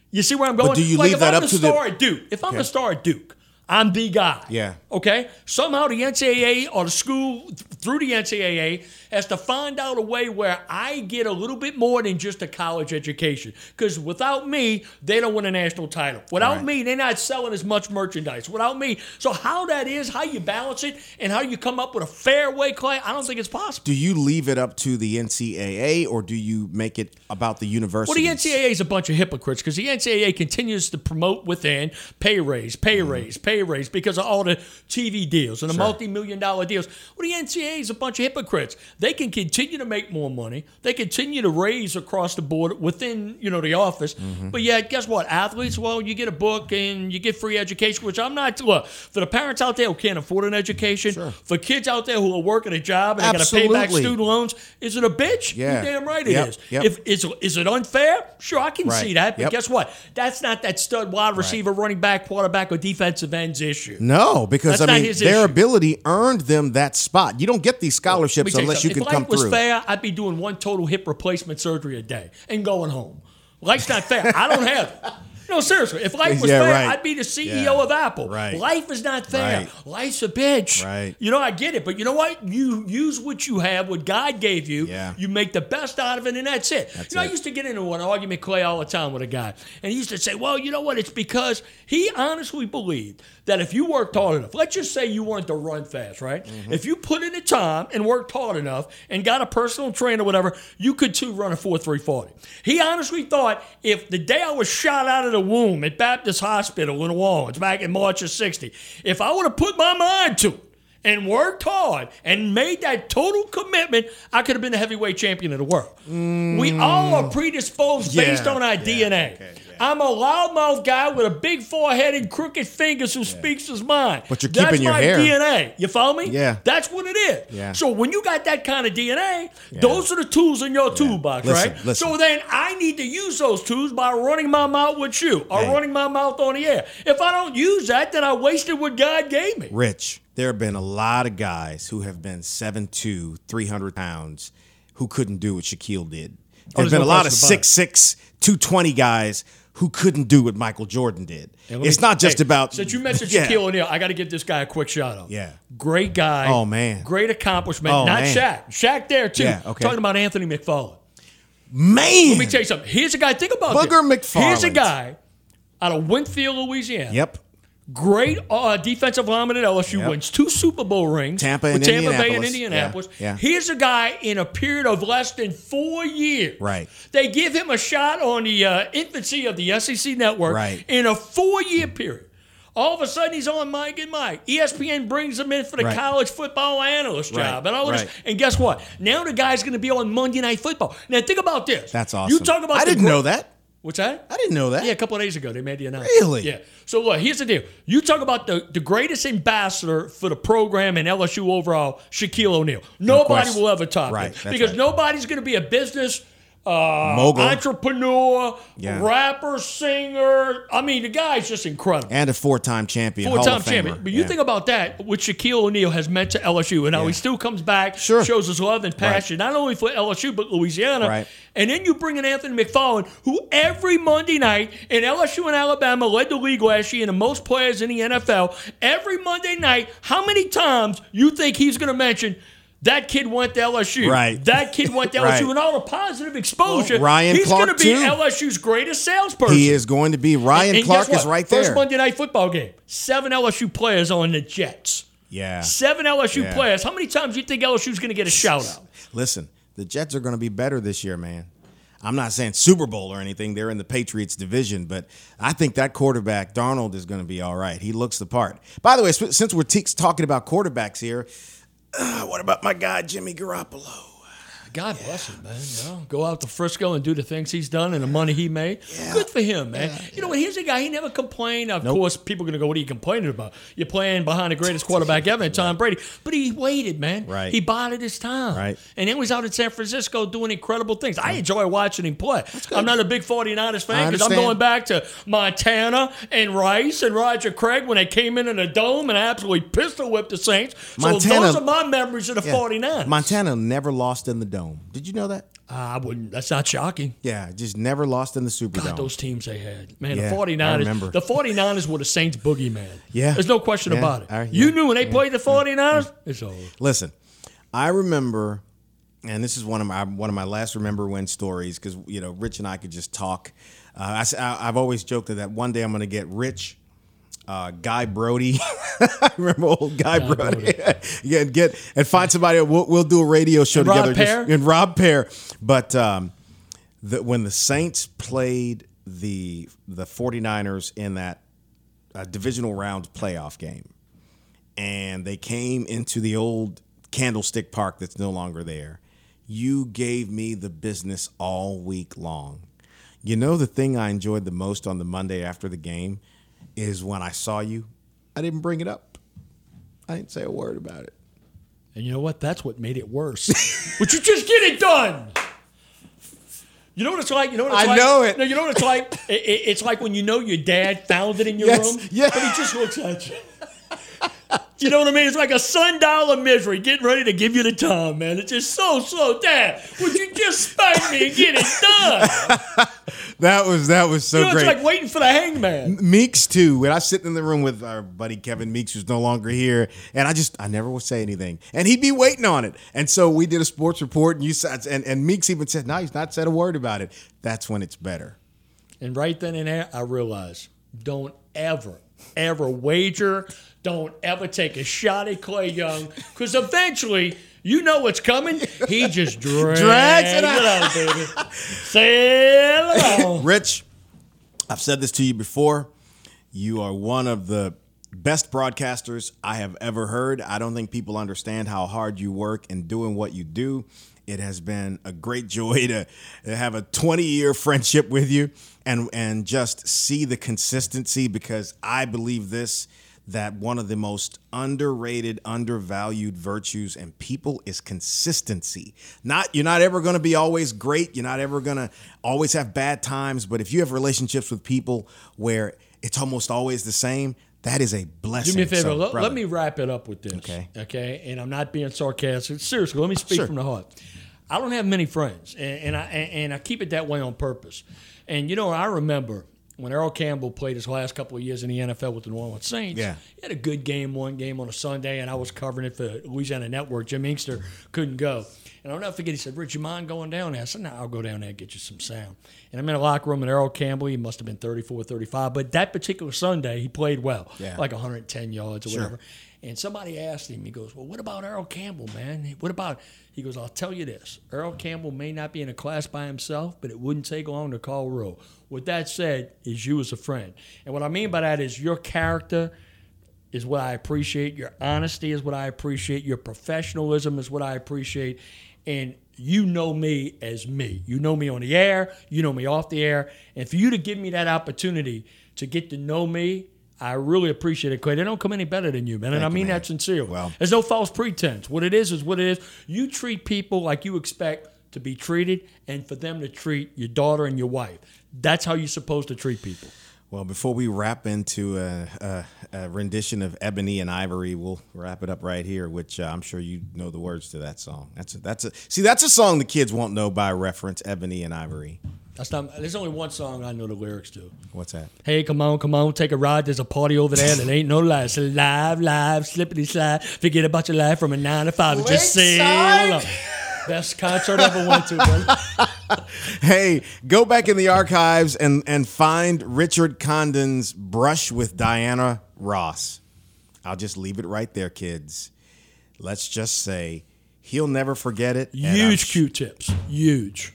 You see where I'm going? do you like leave if that I'm up the to the- star at Duke, if I'm the star at Duke, I'm the guy. Yeah. Okay? Somehow the NCAA or the school through the NCAA has to find out a way where I get a little bit more than just a college education. Because without me, they don't win a national title. Without Right. me, they're not selling as much merchandise. Without me. So how that is, how you balance it, and how you come up with a fair way, Clay, I don't think it's possible. Do you leave it up to the NCAA or do you make it about the university? Well, the NCAA is a bunch of hypocrites because the NCAA continues to promote within pay raise, pay Mm-hmm. raise, pay raise because of all the TV deals and the multi-million dollar deals. Well, the NCAA is a bunch of hypocrites. They can continue to make more money. They continue to raise across the board within you know the office. Mm-hmm. But yet, guess what? Athletes, well, you get a book and you get free education, which I'm not. Look for the parents out there who can't afford an education, for kids out there who are working a job and they got to pay back student loans. Is it a bitch? Yeah. You're damn right it Yep, is. yep. If is is it unfair? Sure, I can Right. see that. But Yep. guess what? That's not that stud wide receiver, running back, quarterback, or defensive issue. No, because That's I mean their issue. ability earned them that spot. You don't get these scholarships unless you something. can if life was fair, I'd be doing one total hip replacement surgery a day and going home. Life's not fair. I don't have it. No, seriously. If life was Yeah, fair, right. I'd be the CEO Yeah. of Apple. Right. Life is not fair. Right. Life's a bitch. Right. You know, I get it, but you know what? You use what you have, what God gave you. Yeah. You make the best out of it, and that's it. That's you know, I used to get into an argument, Clay, all the time with a guy, and he used to say, "Well, you know what? It's because he honestly believed that if you worked hard enough, let's just say you wanted to run fast, right? Mm-hmm. If you put in the time and worked hard enough and got a personal trainer, or whatever, you could too run a four three forty. He honestly thought if the day I was shot out of the womb at Baptist Hospital in New Orleans back in March of '60, if I would have put my mind to it and worked hard and made that total commitment, I could have been the heavyweight champion of the world. We all are predisposed based on our yeah, DNA. okay, yeah. I'm a loudmouth guy with a big forehead and crooked fingers who speaks his mind. But you're That's keeping your my hair. DNA. You follow me? Yeah. That's what it is. Yeah. So when you got that kind of DNA, those are the tools in your toolbox, Listen, right? listen. So then I need to use those tools by running my mouth with you or running my mouth on the air. If I don't use that, then I wasted what God gave me. Rich, there have been a lot of guys who have been 7'2", 300 pounds who couldn't do what Shaquille did. Oh, there's Oh, there's been no a lot of question 6'6", 220 guys who couldn't do what Michael Jordan did. It's me- not just hey, about Since you mentioned Yeah. Shaquille O'Neal, I got to give this guy a quick shout out. Yeah. Great guy. Oh, man. Great accomplishment. Oh, Not man. Shaq. Shaq there too. Yeah, okay. Talking about Anthony McFarland. Man. Let me tell you something. Here's a guy. Think about Booger this. Here's a guy out of Winnfield, Louisiana. Yep. Great uh, defensive lineman at LSU. Yep. Wins two Super Bowl rings. Tampa with Tampa Bay and Indianapolis. Yeah, yeah. Here's a guy in a period of less than four years. Right. They give him a shot on the uh, infancy of the SEC network. Right. In a four-year period. All of a sudden, he's on Mike and Mike. ESPN brings him in for the Right. college football analyst Right, job, and all this. And guess what? Now the guy's going to be on Monday Night Football. Now think about this. That's awesome. You talk about I didn't know that. What's that? I didn't know that. Yeah, a couple of days ago they made the announcement. Really? Yeah. So look, here's the deal. You talk about the, the greatest ambassador for the program and LSU overall, Shaquille O'Neal. Nobody will ever top Right, it that's because right. nobody's going to be a business uh, Mogul. entrepreneur, Yeah. rapper, singer. I mean, the guy's just incredible. And a four-time champion, Four-time champion. But you Yeah. think about that, what Shaquille O'Neal has meant to LSU, and how Yeah. he still comes back, Sure. shows his love and passion, not only for LSU but Louisiana. Right. And then you bring in Anthony McFarland, who every Monday night in LSU and Alabama led the league last year and the most players in the NFL. Every Monday night, how many times you think he's going to mention? That kid went to LSU. Right. That kid went to LSU. Right. And all the positive exposure. Well, Ryan he's Clark, going to be too. LSU's greatest salesperson. He is going to be. Ryan And Clark guess is right First. Monday night football game. Seven LSU players on the Jets. Yeah. Seven LSU Yeah. players. How many times do you think LSU's going to get a shout out? Listen, the Jets are going to be better this year, man. I'm not saying Super Bowl or anything. They're in the Patriots division, but I think that quarterback Darnold is going to be all right. He looks the part. By the way, since we're te- talking about quarterbacks here, what about my guy Jimmy Garoppolo? God bless him, man. You know, go out to Frisco and do the things he's done and the money he made. Good for him, man. you know what? Here's a guy. He never complained. Of course, people are going to go, "What are you complaining about? You're playing behind the greatest quarterback ever, Tom Brady." But he waited, man. Right. He bided his time. Right. And then he was out in San Francisco doing incredible things. I enjoy watching him play. I'm not a big 49ers fan because I'm going back to Montana and Rice and Roger Craig when they came in in a dome and absolutely pistol whipped the Saints. So Montana- those are my memories of the Yeah. 49ers. Montana never lost in the dome. Did you know that? I wouldn't. That's not shocking. Yeah, just never lost in the Superdome. God, those teams they had. Man, Yeah, the 49ers. I remember. The 49ers were the Saints boogeyman. Yeah. There's no question Yeah, about it. I- you knew when they yeah, played the 49ers, it's over. Listen, I remember, and this is one of my one of my last remember when stories because you know Rich and I could just talk. Uh, I, have always joked that one day I'm going to get Rich. Uh, Guy Brody, I remember old Guy, Brody. yeah, and get and find somebody. We'll, we'll do a radio show And Rob together. just- and Rob Pear. But um, the, when the Saints played the the 49ers in that uh, divisional round playoff game, and they came into the old Candlestick Park that's no longer there. You gave me the business all week long. You know the thing I enjoyed the most on the Monday after the game is when I saw you. I didn't bring it up. I didn't say a word about it. And you know what? That's what made it worse. Would you just get it done? You know what it's like? You know what it's I like? know it. No, you know what it's like? It- it- it's like when you know your dad found it in your Yes, room, yeah. but he just looks at you. You know what I mean? It's like a sundial of misery getting ready to give you the time, man. It's just so, slow. Dad, would you just spank me and get it done? that was that was so You know, great. it's like waiting for the hangman. Meeks too. When I sit in the room with our buddy Kevin Meeks, who's no longer here, and I just I never would say anything, and he'd be waiting on it. And so we did a sports report, and you said, and, and Meeks even said, "No, he's not said a word about it." That's when it's better. And right then and there, I realized don't ever, ever wager. Don't ever take a shot at Clay Young because eventually you know what's coming. He just drags, Drags it out, baby. Sail along. Rich, I've said this to you before. You are one of the best broadcasters I have ever heard. I don't think people understand how hard you work in doing what you do. It has been a great joy to, to have a 20 year friendship with you and, and just see the consistency because I believe this that one of the most underrated, undervalued virtues in people is consistency. Not you're not ever going to be always great. You're not ever going to always have bad times. But if you have relationships with people where it's almost always the same, that is a blessing. Do me a favor. So, let, let me wrap it up with this. Okay. Okay. And I'm not being sarcastic. Seriously, let me speak Sure. from the heart. I don't have many friends, and, and I and, and I keep it that way on purpose. And you know, I remember when Earl Campbell played his last couple of years in the NFL with the New Orleans Saints. Yeah. he had a good game, one game on a Sunday, and I was covering it for Louisiana Network. Jim Engster couldn't go. And I'll never forget, he said, Rich, you mind going down there? I said, no, I'll go down there and get you some sound. And I'm in a locker room, and Earl Campbell, he must have been 34, 35. But that particular Sunday, he played well, Yeah. like 110 yards or Sure. whatever. And somebody asked him, he goes, Well, what about Earl Campbell, man? What about, he goes, I'll tell you this. Earl Campbell may not be in a class by himself, but it wouldn't take long to call roll. With that said, is you as a friend. And what I mean by that is your character is what I appreciate. Your honesty is what I appreciate. Your professionalism is what I appreciate. And you know me as me. You know me on the air, you know me off the air. And for you to give me that opportunity to get to know me, I really appreciate it, Clay. They don't come any better than you, man. And I Thank mean man. that sincerely. Well- There's no false pretense. What it is is what it is. You treat people like you expect to be treated and for them to treat your daughter and your wife. That's how you're supposed to treat people. Well, before we wrap into a, a, a rendition of Ebony and Ivory, we'll wrap it up right here. Which uh, I'm sure you know the words to that song. That's a, that's a see that's a song the kids won't know by reference. Ebony and Ivory. That's not. There's only one song I know the lyrics to. What's that? Hey, come on, come on, take a ride. There's a party over there that ain't no lie. It's live, live, slippity slide. Forget about your life from a nine to five and just sail along. Best concert I ever went to, buddy. Hey, go back in the archives and and find Richard Condon's brush with Diana Ross. I'll just leave it right there, kids. Let's just say he'll never forget it. Huge Q-tips, huge.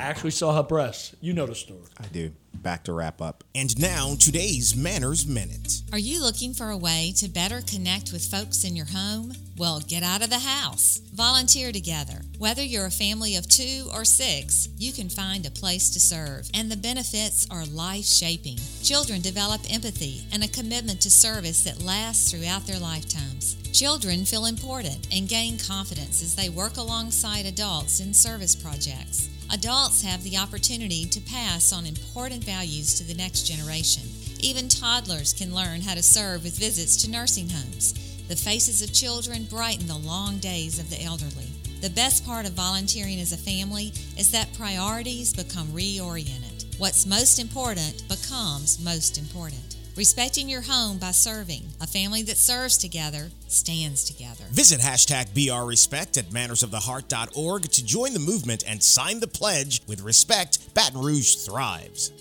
I actually saw her breasts. You know the story. I do. Back to wrap up. And now, today's Manners Minute. Are you looking for a way to better connect with folks in your home? Well, get out of the house. Volunteer together. Whether you're a family of two or six, you can find a place to serve, and the benefits are life shaping. Children develop empathy and a commitment to service that lasts throughout their lifetimes. Children feel important and gain confidence as they work alongside adults in service projects. Adults have the opportunity to pass on important values to the next generation. Even toddlers can learn how to serve with visits to nursing homes. The faces of children brighten the long days of the elderly. The best part of volunteering as a family is that priorities become reoriented. What's most important becomes most important. Respecting your home by serving. A family that serves together stands together. Visit hashtag BRRespect at mannersoftheheart.org to join the movement and sign the pledge with respect, Baton Rouge thrives.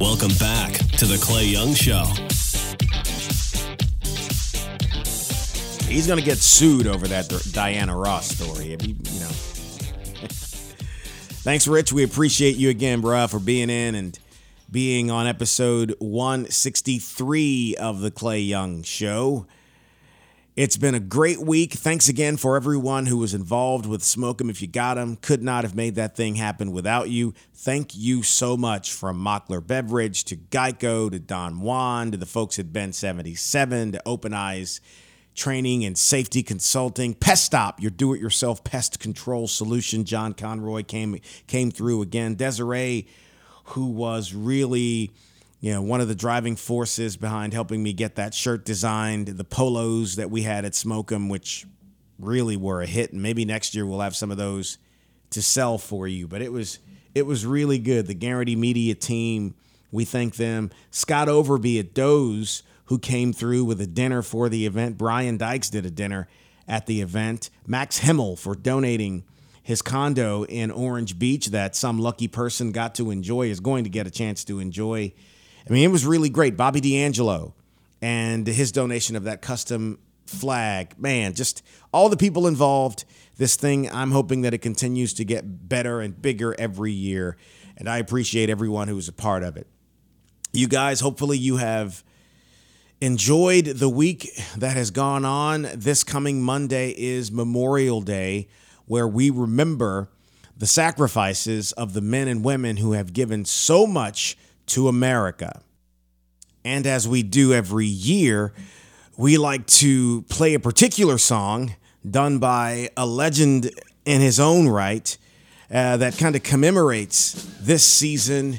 Welcome back to the Clay Young Show. He's gonna get sued over that Diana Ross story. If he- you know. Thanks, Rich. We appreciate you again, bruh, for being in and being on episode 163 of the Clay Young Show. It's been a great week. Thanks again for everyone who was involved with Smoke 'em If You Got 'em. Could not have made that thing happen without you. Thank you so much from Mockler Beverage to Geico to Don Juan to the folks at Bin 77 to Open Eyes Training and Safety Consulting. Pest Stop, your do-it-yourself pest control solution. John Conroy came came through again. Desiree, who was really you know, one of the driving forces behind helping me get that shirt designed, the polos that we had at Smoke 'em, which really were a hit. And maybe next year we'll have some of those to sell for you, but it was it was really good. The Guarantee Media team, we thank them. Scott Overby at Doe's, who came through with a dinner for the event. Brian Dykes did a dinner at the event. Max Himmel for donating his condo in Orange Beach that some lucky person got to enjoy, is going to get a chance to enjoy. I mean, it was really great. Bobby D'Angelo and his donation of that custom flag. Man, just all the people involved. This thing, I'm hoping that it continues to get better and bigger every year. And I appreciate everyone who was a part of it. You guys, hopefully, you have enjoyed the week that has gone on. This coming Monday is Memorial Day, where we remember the sacrifices of the men and women who have given so much to America. And as we do every year, we like to play a particular song done by a legend in his own right uh, that kind of commemorates this season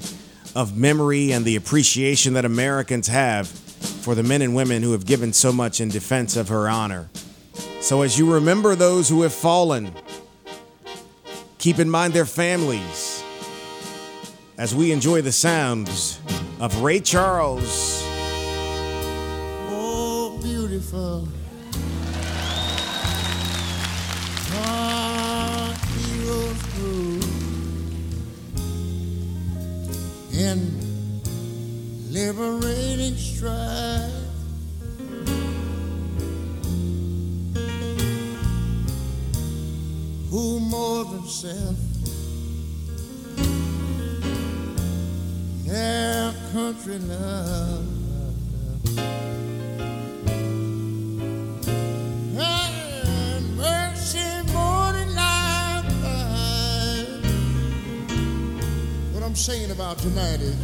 of memory and the appreciation that Americans have for the men and women who have given so much in defense of her honor. So, as you remember those who have fallen, keep in mind their families as we enjoy the sounds of Ray Charles. Oh, beautiful. In liberating strife. Who more than self? Their country love. And mercy more than life. What I'm saying about tonight is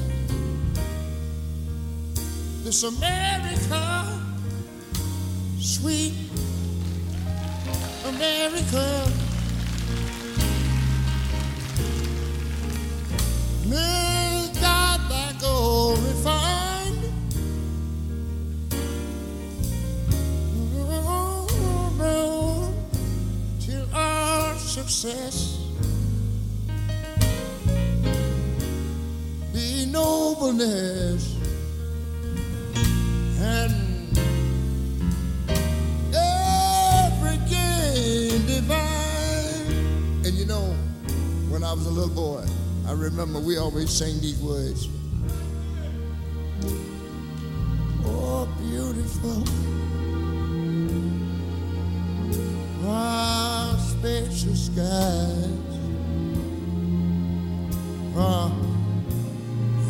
this America, sweet America. May God. Till our success be nobleness and every gain divine. And you know, when I was a little boy, I remember we always sang these words. Oh, beautiful. Far spacious skies. Far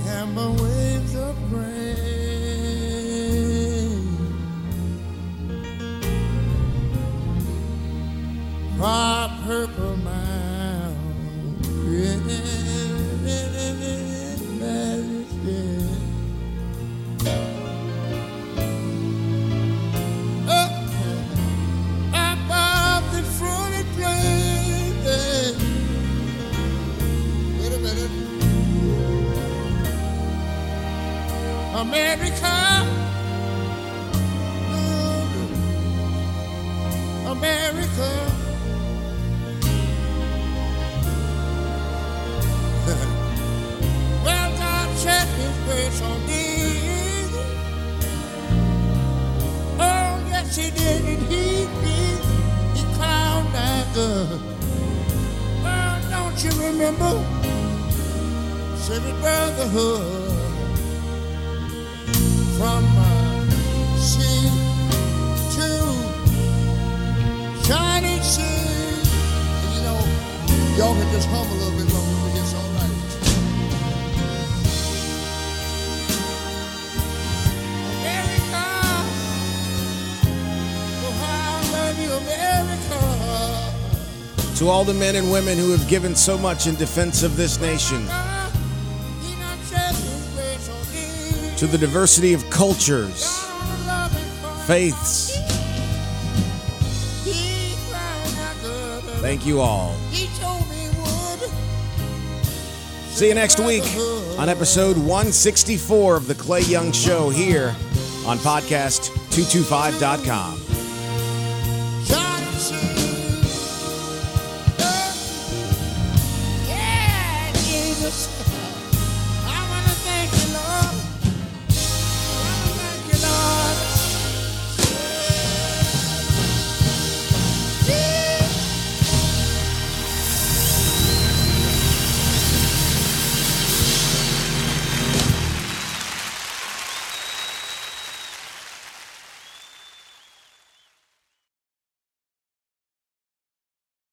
amber waves of grain. Far purple mountains. To all the men and women who have given so much in defense of this nation, to the diversity of cultures, faiths, thank you all. See you next week on episode 164 of The Clay Young Show here on podcast225.com.